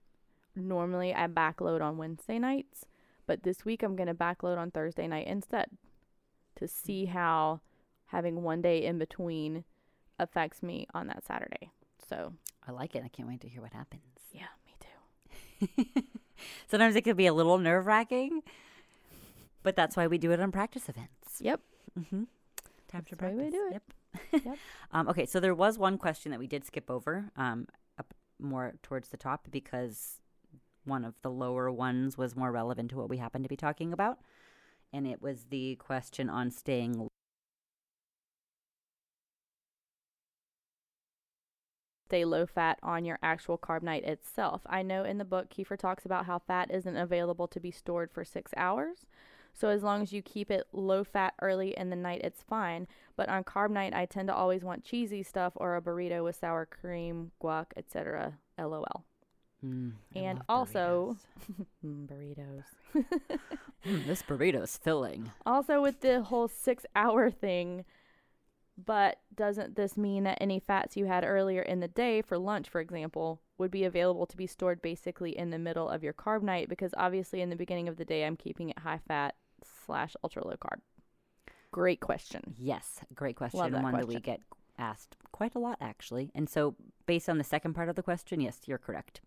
Normally, I backload on Wednesday nights, but this week I'm going to backload on Thursday night instead to see how having one day in between affects me on that Saturday. So, I like it. I can't wait to hear what happens. yeah, me too. [laughs] Sometimes it can be a little nerve wracking, but that's why we do it on practice events. Yep. Mm-hmm. Time to the way we practice. do it. Yep. Yep. [laughs] um, okay, so there was one question that we did skip over, um, up more towards the top because one of the lower ones was more relevant to what we happen to be talking about, and it was the question on staying stay low fat on your actual carb night itself. I know in the book Kiefer talks about how fat isn't available to be stored for six hours. So as long as you keep it low fat early in the night, it's fine. But on carb night, I tend to always want cheesy stuff or a burrito with sour cream, guac, etc. LOL. Mm, And love also- burritos. [laughs] Mm, burritos. [laughs] Mm, this burrito's filling. Also, with the whole six hour thing, but doesn't this mean that any fats you had earlier in the day for lunch, for example, would be available to be stored basically in the middle of your carb night? Because obviously, in the beginning of the day, I'm keeping it high fat slash ultra low carb. Great question. Yes, great question. Love that One that we get asked quite a lot, actually. And so, based on the second part of the question, yes, you're correct.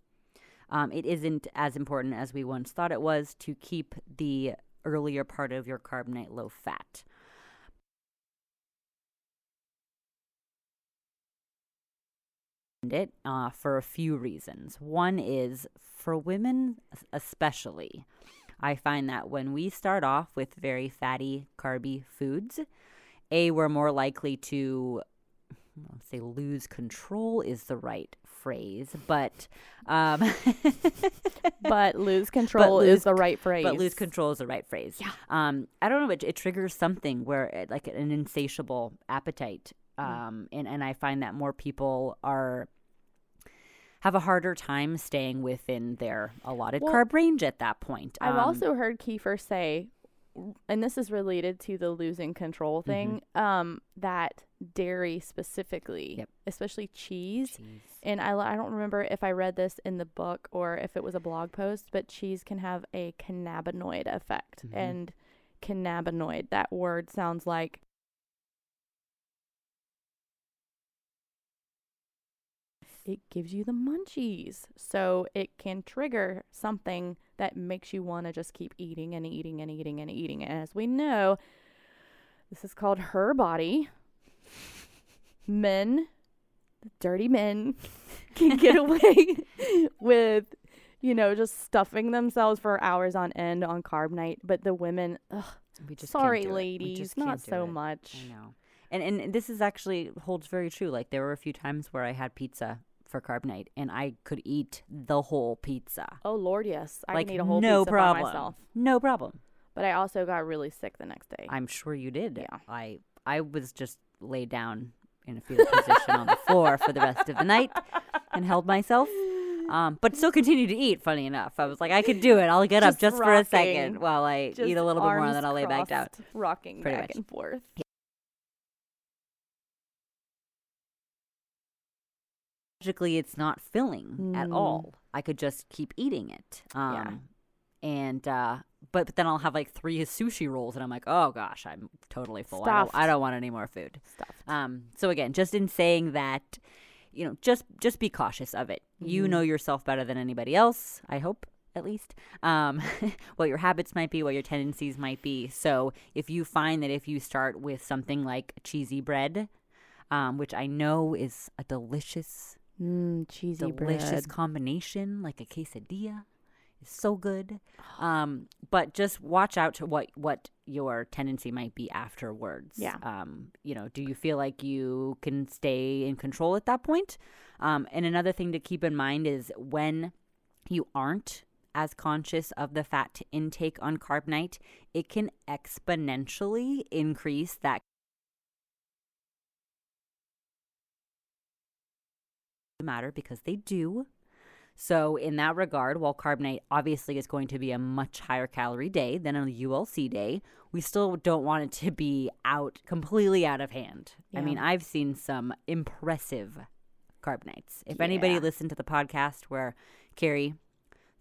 Um, it isn't as important as we once thought it was to keep the earlier part of your carb night low fat. It uh, for a few reasons. One is for women, especially. I find that when we start off with very fatty, carby foods, a we're more likely to let's say lose control is the right phrase, but um, [laughs] But lose control lose is the right phrase. but lose control is the right phrase. Yeah. Um, I don't know. It, it triggers something where it, like an insatiable appetite. Mm. Um, and and I find that more people are have a harder time staying within their allotted Well, carb range at that point. I've Um, also heard Kiefer say, and this is related to the losing control thing, um, that dairy specifically, Yep. especially cheese, cheese. and I, I don't remember if I read this in the book or if it was a blog post, but cheese can have a cannabinoid effect. Mhm. And cannabinoid, that word sounds like it gives you the munchies. So it can trigger something that makes you want to just keep eating and eating and eating and eating. And as we know, this is called her body. Men, dirty men, [laughs] can get away [laughs] with, you know, just stuffing themselves for hours on end on carb night. But the women, ugh, We just sorry, can't do it. We ladies, not so it. much. I know. And and this is actually holds very true. Like there were a few times where I had pizza for carb night and I could eat the whole pizza. Oh Lord, yes, I like eat a whole no pizza by problem. myself. No problem. But I also got really sick the next day. I'm sure you did. Yeah. I I was just laid down in a fetal position on the floor for the rest of the night and held myself. Um, but still continued to eat. Funny enough, I was like, I could do it. I'll get up Just just for a second while I Just eat a little bit more, and then I'll lay back down. rocking Pretty back much. and forth. It's not filling at Mm. all. I could just keep eating it. Um, Yeah. And uh, but, but then I'll have like three sushi rolls, and I'm like, oh gosh, I'm totally full. I don't, I don't want any more food. Stuffed. Um, so again, just in saying that, you know, just just be cautious of it. You Mhm. know yourself better than anybody else. I hope at least um, [laughs] what your habits might be, what your tendencies might be. So if you find that if you start with something like cheesy bread, um, which I know is a delicious, Mm, cheesy delicious bread. combination, like a quesadilla. is So good, um, but just watch out to what what your tendency might be afterwards. Yeah. Um, you know, do you feel like you can stay in control at that point? Um, and another thing to keep in mind is when you aren't as conscious of the fat intake on carb night, it can exponentially increase that matter because they do. So, in that regard, while carb night obviously is going to be a much higher calorie day than a ULC day, we still don't want it to be out completely out of hand. I mean, I've seen some impressive carb nights. If anybody listened to the podcast where Carrie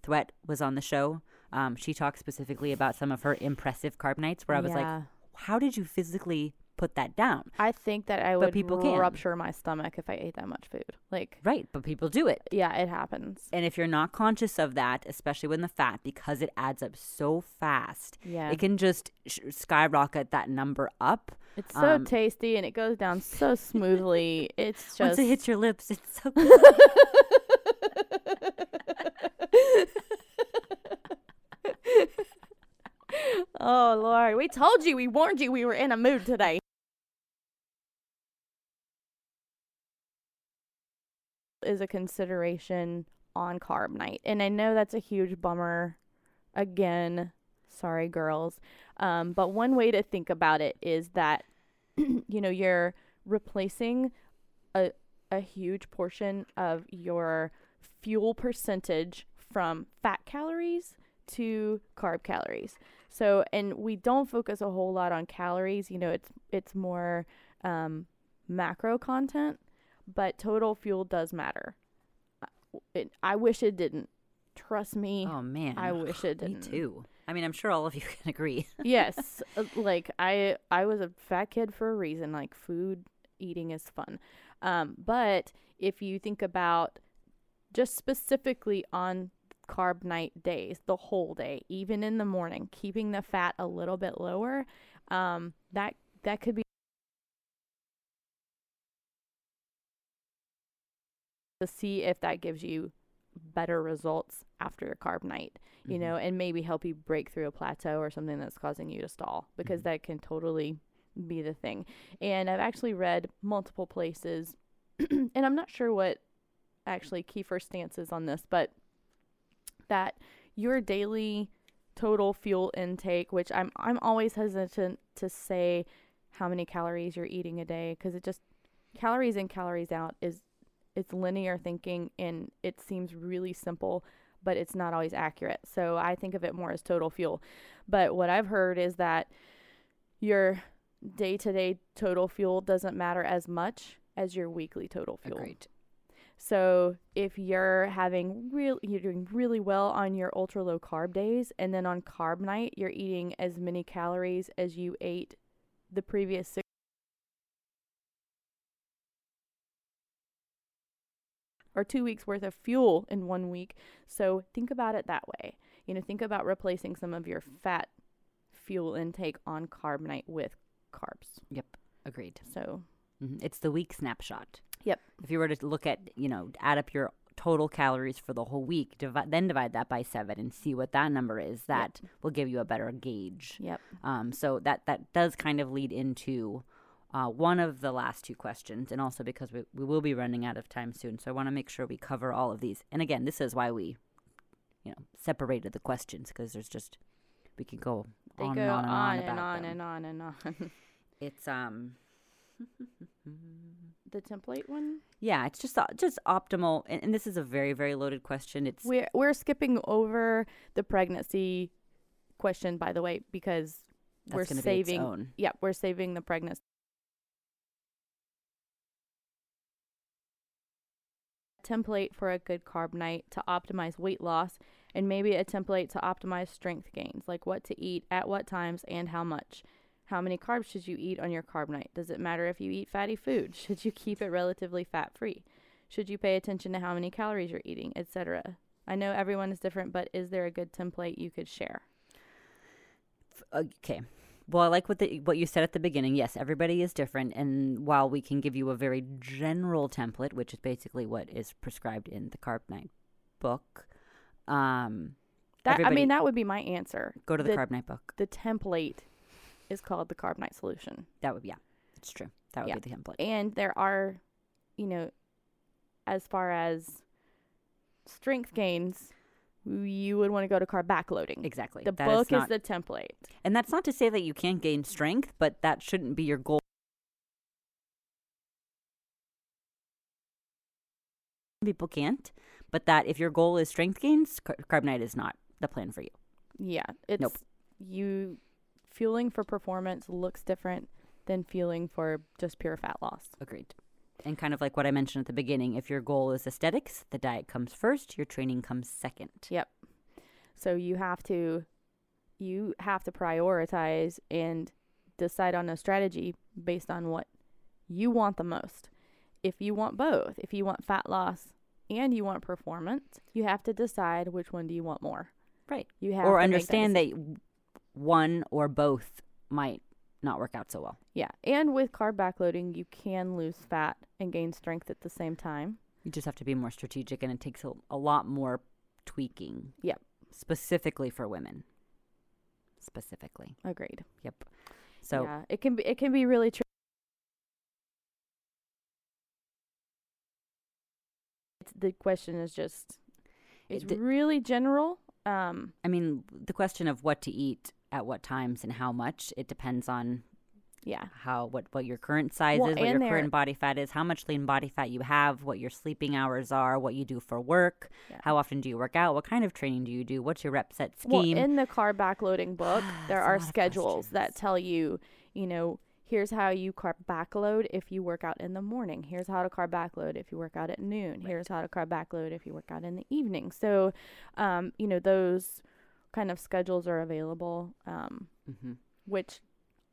Thwet was on the show, um, she talked specifically about some of her impressive carb nights where I was like, how did you physically put that down? I think that I but would people can. rupture my stomach if I ate that much food. Like, Right, but people do it. yeah, it happens. And if you're not conscious of that, especially when the fat, because it adds up so fast, Yeah. it can just sh- skyrocket that number up. It's so um, tasty and it goes down so [laughs] smoothly. It's just [laughs] Once it hits your lips, it's so [laughs] Oh Lord, we told you, we warned you we were in a mood today. Is a consideration on carb night. And I know that's a huge bummer. Again, sorry girls. Um, but one way to think about it is that [clears throat] you know, you're replacing a a huge portion of your fuel percentage from fat calories to carb calories. So, and we don't focus a whole lot on calories. You know, it's it's more um, macro content, but total fuel does matter. I- It, I wish it didn't. Trust me. Oh man, I wish it [sighs] didn't. too. I mean, I'm sure all of you [laughs] can agree. yes, [laughs] uh, like I I was a fat kid for a reason. Like food eating is fun. Um, but if you think about just specifically on carb night days, the whole day, even in the morning, keeping the fat a little bit lower, um, that that could be to see if that gives you better results after your carb night, you Mhm. know, and maybe help you break through a plateau or something that's causing you to stall because Mhm. that can totally be the thing. And I've actually read multiple places, [clears throat] and I'm not sure what actually Kiefer stance is on this, but that your daily total fuel intake, which I'm I'm always hesitant to say how many calories you're eating a day because it just calories in calories out is it's linear thinking and it seems really simple but it's not always accurate. So i think of it more as total fuel. But what i've heard is that your day-to-day total fuel doesn't matter as much as your weekly total fuel. Agreed. so if you're having real you're doing really well on your ultra low carb days and then on carb night you're eating as many calories as you ate the previous or two weeks worth of fuel in one week. So think about it that way. You know, think about replacing some of your fat fuel intake on carb night with carbs. Yep. Agreed. So Mhm. It's the week snapshot. Yep. If you were to look at, you know, add up your total calories for the whole week, divi- then divide that by seven and see what that number is. That will give you a better gauge. Yep. Um, so that that does kind of lead into uh, one of the last two questions, and also because we, we will be running out of time soon, so I want to make sure we cover all of these. And again, this is why we, you know, separated the questions because there's just we could go they on go and on and on, on and on and on and on. [laughs] It's um. [laughs] the template one. Yeah, it's just uh, just optimal, and, and this is a very very loaded question. It's We're we're skipping over the pregnancy question, by the way, because that's we're saving. Be its own. Yeah, we're saving the pregnancy. Template for a good carb night to optimize weight loss, and maybe a template to optimize strength gains, like what to eat, at what times, and how much. How many carbs should you eat on your carb night? Does it matter if you eat fatty food? [laughs] Should you keep it relatively fat free? Should you pay attention to how many calories you're eating, etc.? I know everyone is different, but is there a good template you could share? Uh, okay. Well, I like what the what you said at the beginning. Yes, everybody is different, and while we can give you a very general template, which is basically what is prescribed in the Carb Nite book, um, That I mean, that would be my answer. go to the, The- Carb Nite book. The template is called the Carb Nite Solution, That would yeah, it's true. That would Yeah. be the template. and there are, you know, as far as strength gains, you would want to go to carb backloading. Exactly. The That book is, not, the template. and that's not to say that you can't gain strength, but that shouldn't be your goal. People can't, but that if your goal is strength gains, car- Carb Nite is not the plan for you. Yeah, it's nope. you fueling for performance looks different than fueling for just pure fat loss. Agreed. And kind of like what I mentioned at the beginning, if your goal is aesthetics, the diet comes first, your training comes second. Yep. So you have to you have to prioritize and decide on a strategy based on what you want the most. If you want both, if you want fat loss and you want performance, you have to decide which one do you want more. Right. You have Or understand that. that one or both might not work out so well. Yeah. And with carb backloading, you can lose fat and gain strength at the same time. You just have to be more strategic, and it takes a, a lot more tweaking. Yep. Specifically for women. Specifically. Agreed. Yep. So yeah, it can be it can be really tricky. The question is just it's It- the- really general. Um, I mean, the question of what to eat at what times and how much, it depends on yeah, how what what your current size Well, is, what your current body fat is, how much lean body fat you have, what your sleeping hours are, what you do for work, Yeah. how often do you work out, what kind of training do you do, what's your rep set scheme Well, in the carb backloading [sighs] book, there are schedules that tell you, you know, here's how you carb backload if you work out in the morning. Here's how to carb backload if you work out at noon. Right. Here's how to carb backload if you work out in the evening. So, um, you know, those kind of schedules are available. Um, hmm which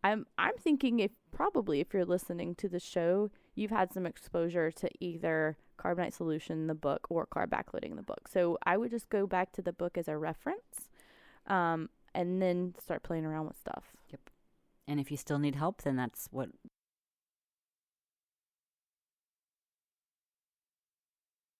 I'm I'm thinking if probably if you're listening to the show, you've had some exposure to either Carb Nite Solution, the book, or Carb Backloading, the book. So I would just go back to the book as a reference, um, and then start playing around with stuff. Yep. And if you still need help, then that's what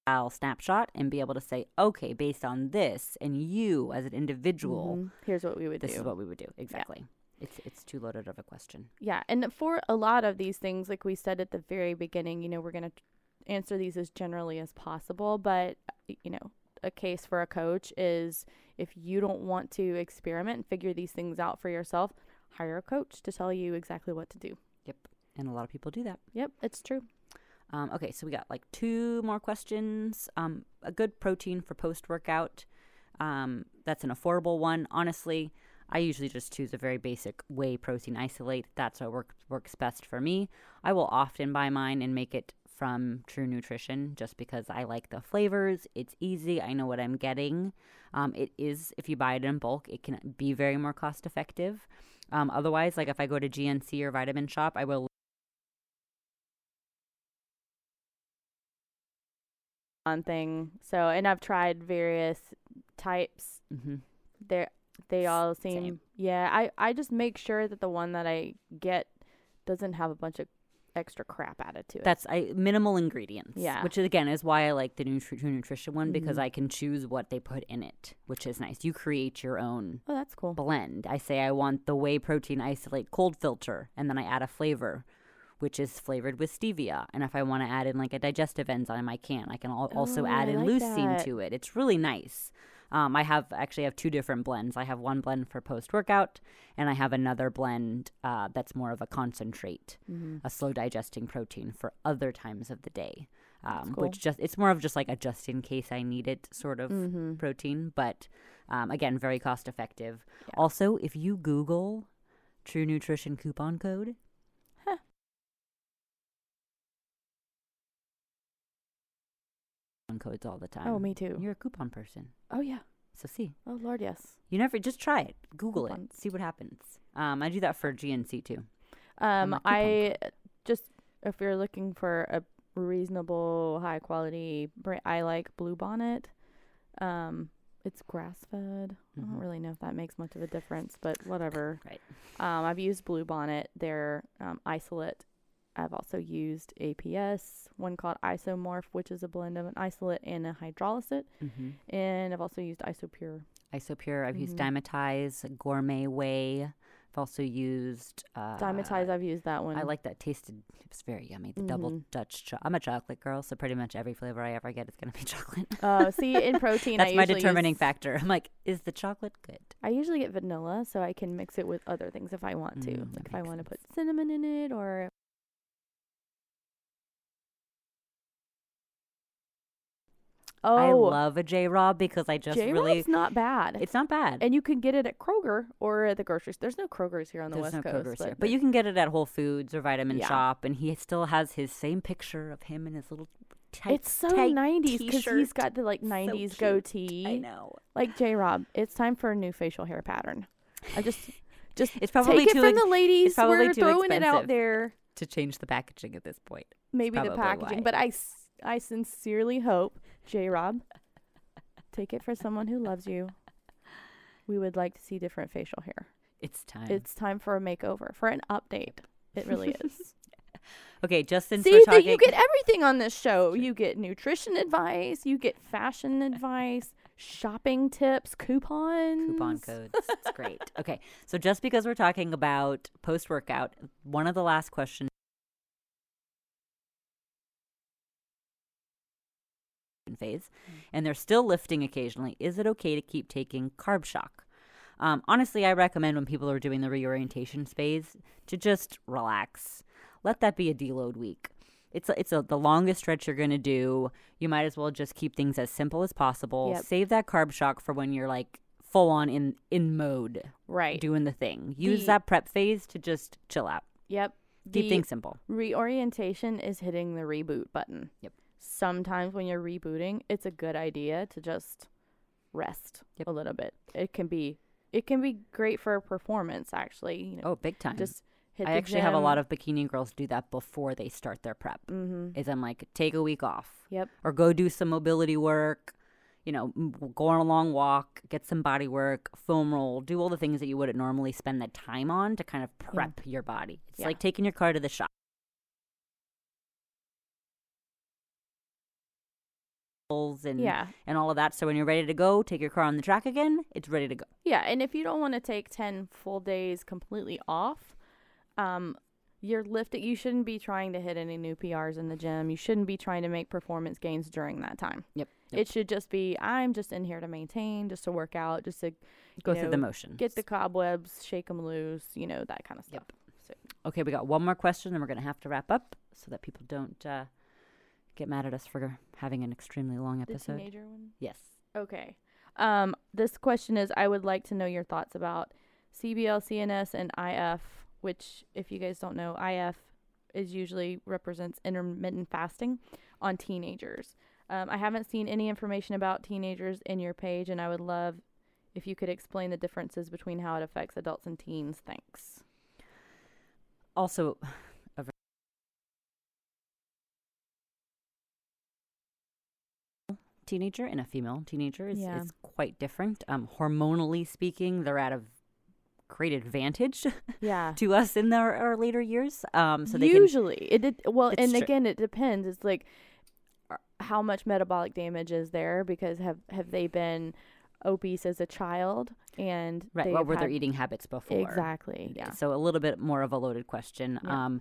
I'll snapshot and be able to say, okay, based on this, and you as an individual, Mhm. Here's what we would this do. This is what we would do. Exactly. It's it's too loaded of a question. Yeah, and for a lot of these things, like we said at the very beginning, you know, we're going to answer these as generally as possible. But, you know, a case for a coach is if you don't want to experiment and figure these things out for yourself, hire a coach to tell you exactly what to do. Yep. And a lot of people do that. Yep, it's true. Um, okay, so we got like two more questions. Um, a good protein for post workout. Um, that's an affordable one. Honestly, I usually just choose a very basic whey protein isolate. That's what works works best for me. I will often buy mine and make it from True Nutrition just because I like the flavors. It's easy. I know what I'm getting. Um, it is if you buy it in bulk, it can be very more cost effective. Um, otherwise, like if I go to GNC or Vitamin Shoppe, I will on thing. So, and I've tried various types. Mm-hmm. They they all seem Same. yeah. I I just make sure that the one that I get doesn't have a bunch of extra crap added to it. That's I, minimal ingredients. Yeah. Which again is why I like the Nutri- True Nutrition one because Mhm. I can choose what they put in it, which is nice. You create your own oh, that's cool. blend. I say I want the whey protein isolate cold filter, and then I add a flavor, which is flavored with stevia. And if I want to add in like a digestive enzyme, I can. I can al- also Oh, add I in like leucine that. to it. It's really nice. Um, I have actually have two different blends. I have one blend for post workout, and I have another blend uh, that's more of a concentrate, Mm-hmm. a slow digesting protein for other times of the day. Um, cool. Which just it's more of just like a just in case I need it sort of Mm-hmm. protein, but um, again, very cost effective. Yeah. Also, if you Google True Nutrition coupon code, Huh. coupon codes all the time. Oh, me too. You're a coupon person, Oh yeah. so see. Oh lord, yes. You never just try it. Google Coupons. it. See what happens. Um, I do that for GNC too. Um, I just if you're looking for a reasonable, high quality, I like Bluebonnet. Um, it's grass fed. I Mhm. don't really know if that makes much of a difference, but whatever. Right. Um, I've used Bluebonnet. Their um, isolate. I've also used APS, one called Isomorph, which is a blend of an isolate and a hydrolysate. Mm-hmm. And I've also used Isopure. Isopure. I've used Mhm. Dymatize, Gourmet Way. I've also used uh, Dymatize, I've used that one. I like that tasted. It was very yummy. The double Mhm. Dutch. Cho- I'm a chocolate girl, so pretty much every flavor I ever get is gonna be [laughs] chocolate. Uh, see, in [laughs] protein, That's I my determining use- factor. I'm like, is the chocolate good? I usually get vanilla, so I can mix it with other things if I want to. Mm, like if I want to put cinnamon in it, or oh, I love a Jay Robb because I just really Jay Robb's really. not bad. It's not bad. and you can get it at Kroger or at the grocery. store. There's no Kroger's here on the There's West no Coast, Kroger's but, here, but you can get it at Whole Foods or Vitamin Yeah. Shop, and he still has his same picture of him and his little. Tight, it's so 90s because he's got the like 90s cute. goatee. I know. Like Jay Robb, it's time for a new facial hair pattern. I just [laughs] just It's probably take it too from ex- the ladies. probably We're too throwing it out there. to change the packaging at this point. maybe the packaging. why. But I, I sincerely hope, Jay Robb, take it for someone who loves you. We would like to see different facial hair. It's time. It's time for a makeover, for an update. It really [laughs] is. okay, just since see we're that talking, you get everything on this show. You get nutrition advice, you get fashion advice, shopping tips, coupons. coupon codes. It's great. Okay, so just because we're talking about post workout, one of the last questions phase, and they're still lifting occasionally. Is it okay to keep taking carb shock? Um, honestly, I recommend when people are doing the reorientation phase to just relax. Let that be a deload week. It's a, it's a, the longest stretch you're going to do. You might as well just keep things as simple as possible. Yep. Save that carb shock for when you're like full on in in mode Right. doing the thing. Use The- that prep phase to just chill out. Yep. Keep The things simple. reorientation is hitting the reboot button. Yep. Sometimes when you're rebooting, it's a good idea to just rest Yep. a little bit. It can be it can be great for performance actually, you know. Oh, big time. Just hit I actually have a lot of bikini girls do that before they start their prep. Mhm. Is I'm like, take a week off. Yep. Or go do some mobility work. You know, go on a long walk, get some body work, foam roll, do all the things that you wouldn't normally spend the time on to kind of prep your body. It's Yeah. like taking your car to the shop. And, Yeah. and all of that. So when you're ready to go, take your car on the track again, it's ready to go. Yeah, and if you don't want to take 10 full days completely off, um you're lifting you shouldn't be trying to hit any new PRs in the gym. You shouldn't be trying to make performance gains during that time. Yep. yep. It should just be I'm just in here to maintain, just to work out, just to go you through the know, motions. get the cobwebs, shake them loose, you know, that kind of stuff. Yep. Okay, we got one more question, and we're going to have to wrap up so that people don't uh, get mad at us for having an extremely long episode. The teenager one. Yes. Okay. Um, this question is I would like to know your thoughts about CBL, CNS, and IF, which, if you guys don't know, IF is usually represents intermittent fasting on teenagers. Um, I haven't seen any information about teenagers in your page, and I would love if you could explain the differences between how it affects adults and teens. Thanks. Also, teenager and a female teenager is, Yeah. is quite different. Um, hormonally speaking, they're at a great advantage Yeah. [laughs] to us in our, our later years. Um, so they can Usually, it did well, and true. again, it depends. It's like uh, how much metabolic damage is there because have have they been obese as a child and right. What were their eating habits before? Exactly. Yeah. So a little bit more of a loaded question. Yeah. Um,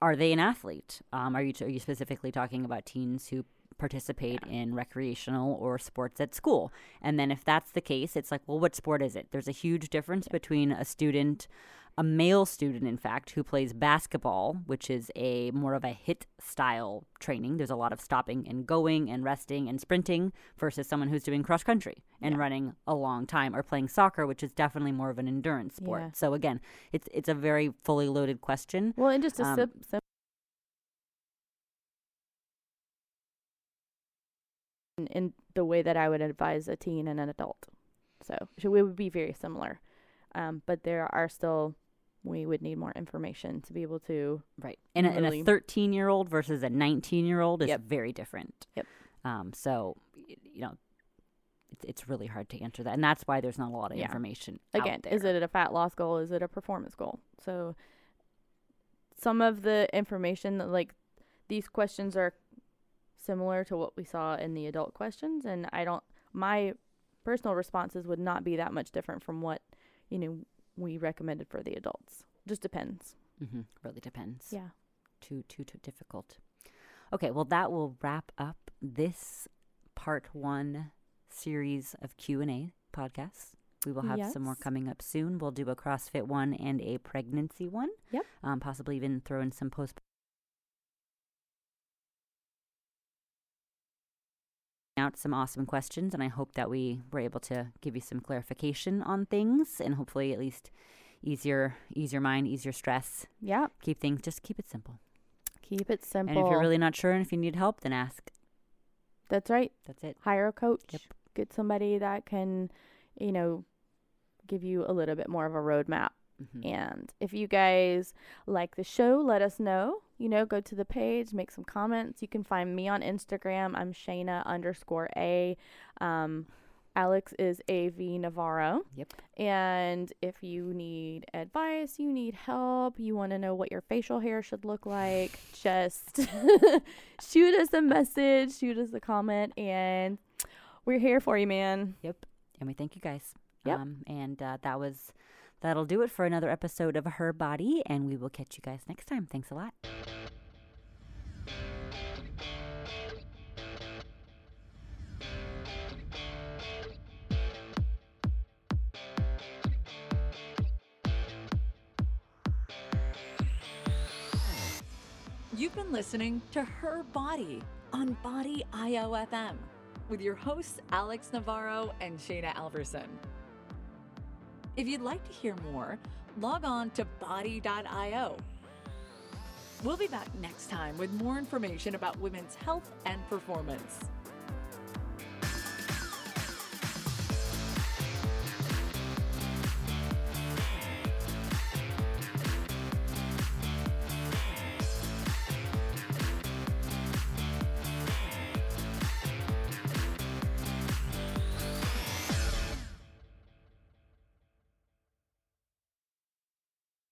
are they an athlete? Um, are you are you specifically talking about teens who participate in recreational or sports at school? And then if that's the case, it's like, well, what sport is it? There's a huge difference between a student, a male student, in fact, who plays basketball, which is a more of a HIIT style training. There's a lot of stopping and going and resting and sprinting versus someone who's doing cross country and Yeah. running a long time or playing soccer, which is definitely more of an endurance sport. Yeah. So again, it's it's a very fully loaded question. Well, and just a Um, sim- in, in the way that I would advise a teen and an adult. So, so it would be very similar. Um, but there are still, we would need more information to be able to. Right. And, a, a 13 year old versus a 19 year old is Yep. very different. Yep. Um, so, you know, it's, it's really hard to answer that. And that's why there's not a lot of Yeah. information. Again, is it a fat loss goal? Is it a performance goal? So, some of the information, that, like these questions, are similar to what we saw in the adult questions, and I don't. My personal responses would not be that much different from what you know we recommended for the adults. Just depends. Mhm, Really depends. Yeah. Too, too, too difficult. Okay. Well, that will wrap up this part one series of Q&A podcasts. We will have some more coming up soon. We'll do a CrossFit one and a pregnancy one. Yep. Um, possibly even throw in some post out some awesome questions and I hope that we were able to give you some clarification on things and hopefully at least ease your ease your mind, ease your stress, Yeah. keep things just keep it simple. Keep it simple. And if you're really not sure and if you need help, then ask. That's right. That's it. Hire a coach. Yep. Get somebody that can, you know, give you a little bit more of a roadmap. Mhm. And if you guys like the show, let us know. You know, go to the page, make some comments. You can find me on Instagram. I'm Shana underscore A. Um, Alex is AV Navarro. Yep. And if you need advice, you need help, you want to know what your facial hair should look like, [sighs] just [laughs] shoot us a message, shoot us a comment, and we're here for you, man. Yep. And we thank you guys. Yep. Um, and uh, that was that'll do it for another episode of Her Body and we will catch you guys next time. Thanks a lot. You've been listening to Her Body on Body IOFM with your hosts Alex Navarro and Shana Alverson. If you'd like to hear more, log on to body.io. We'll be back next time with more information about women's health and performance.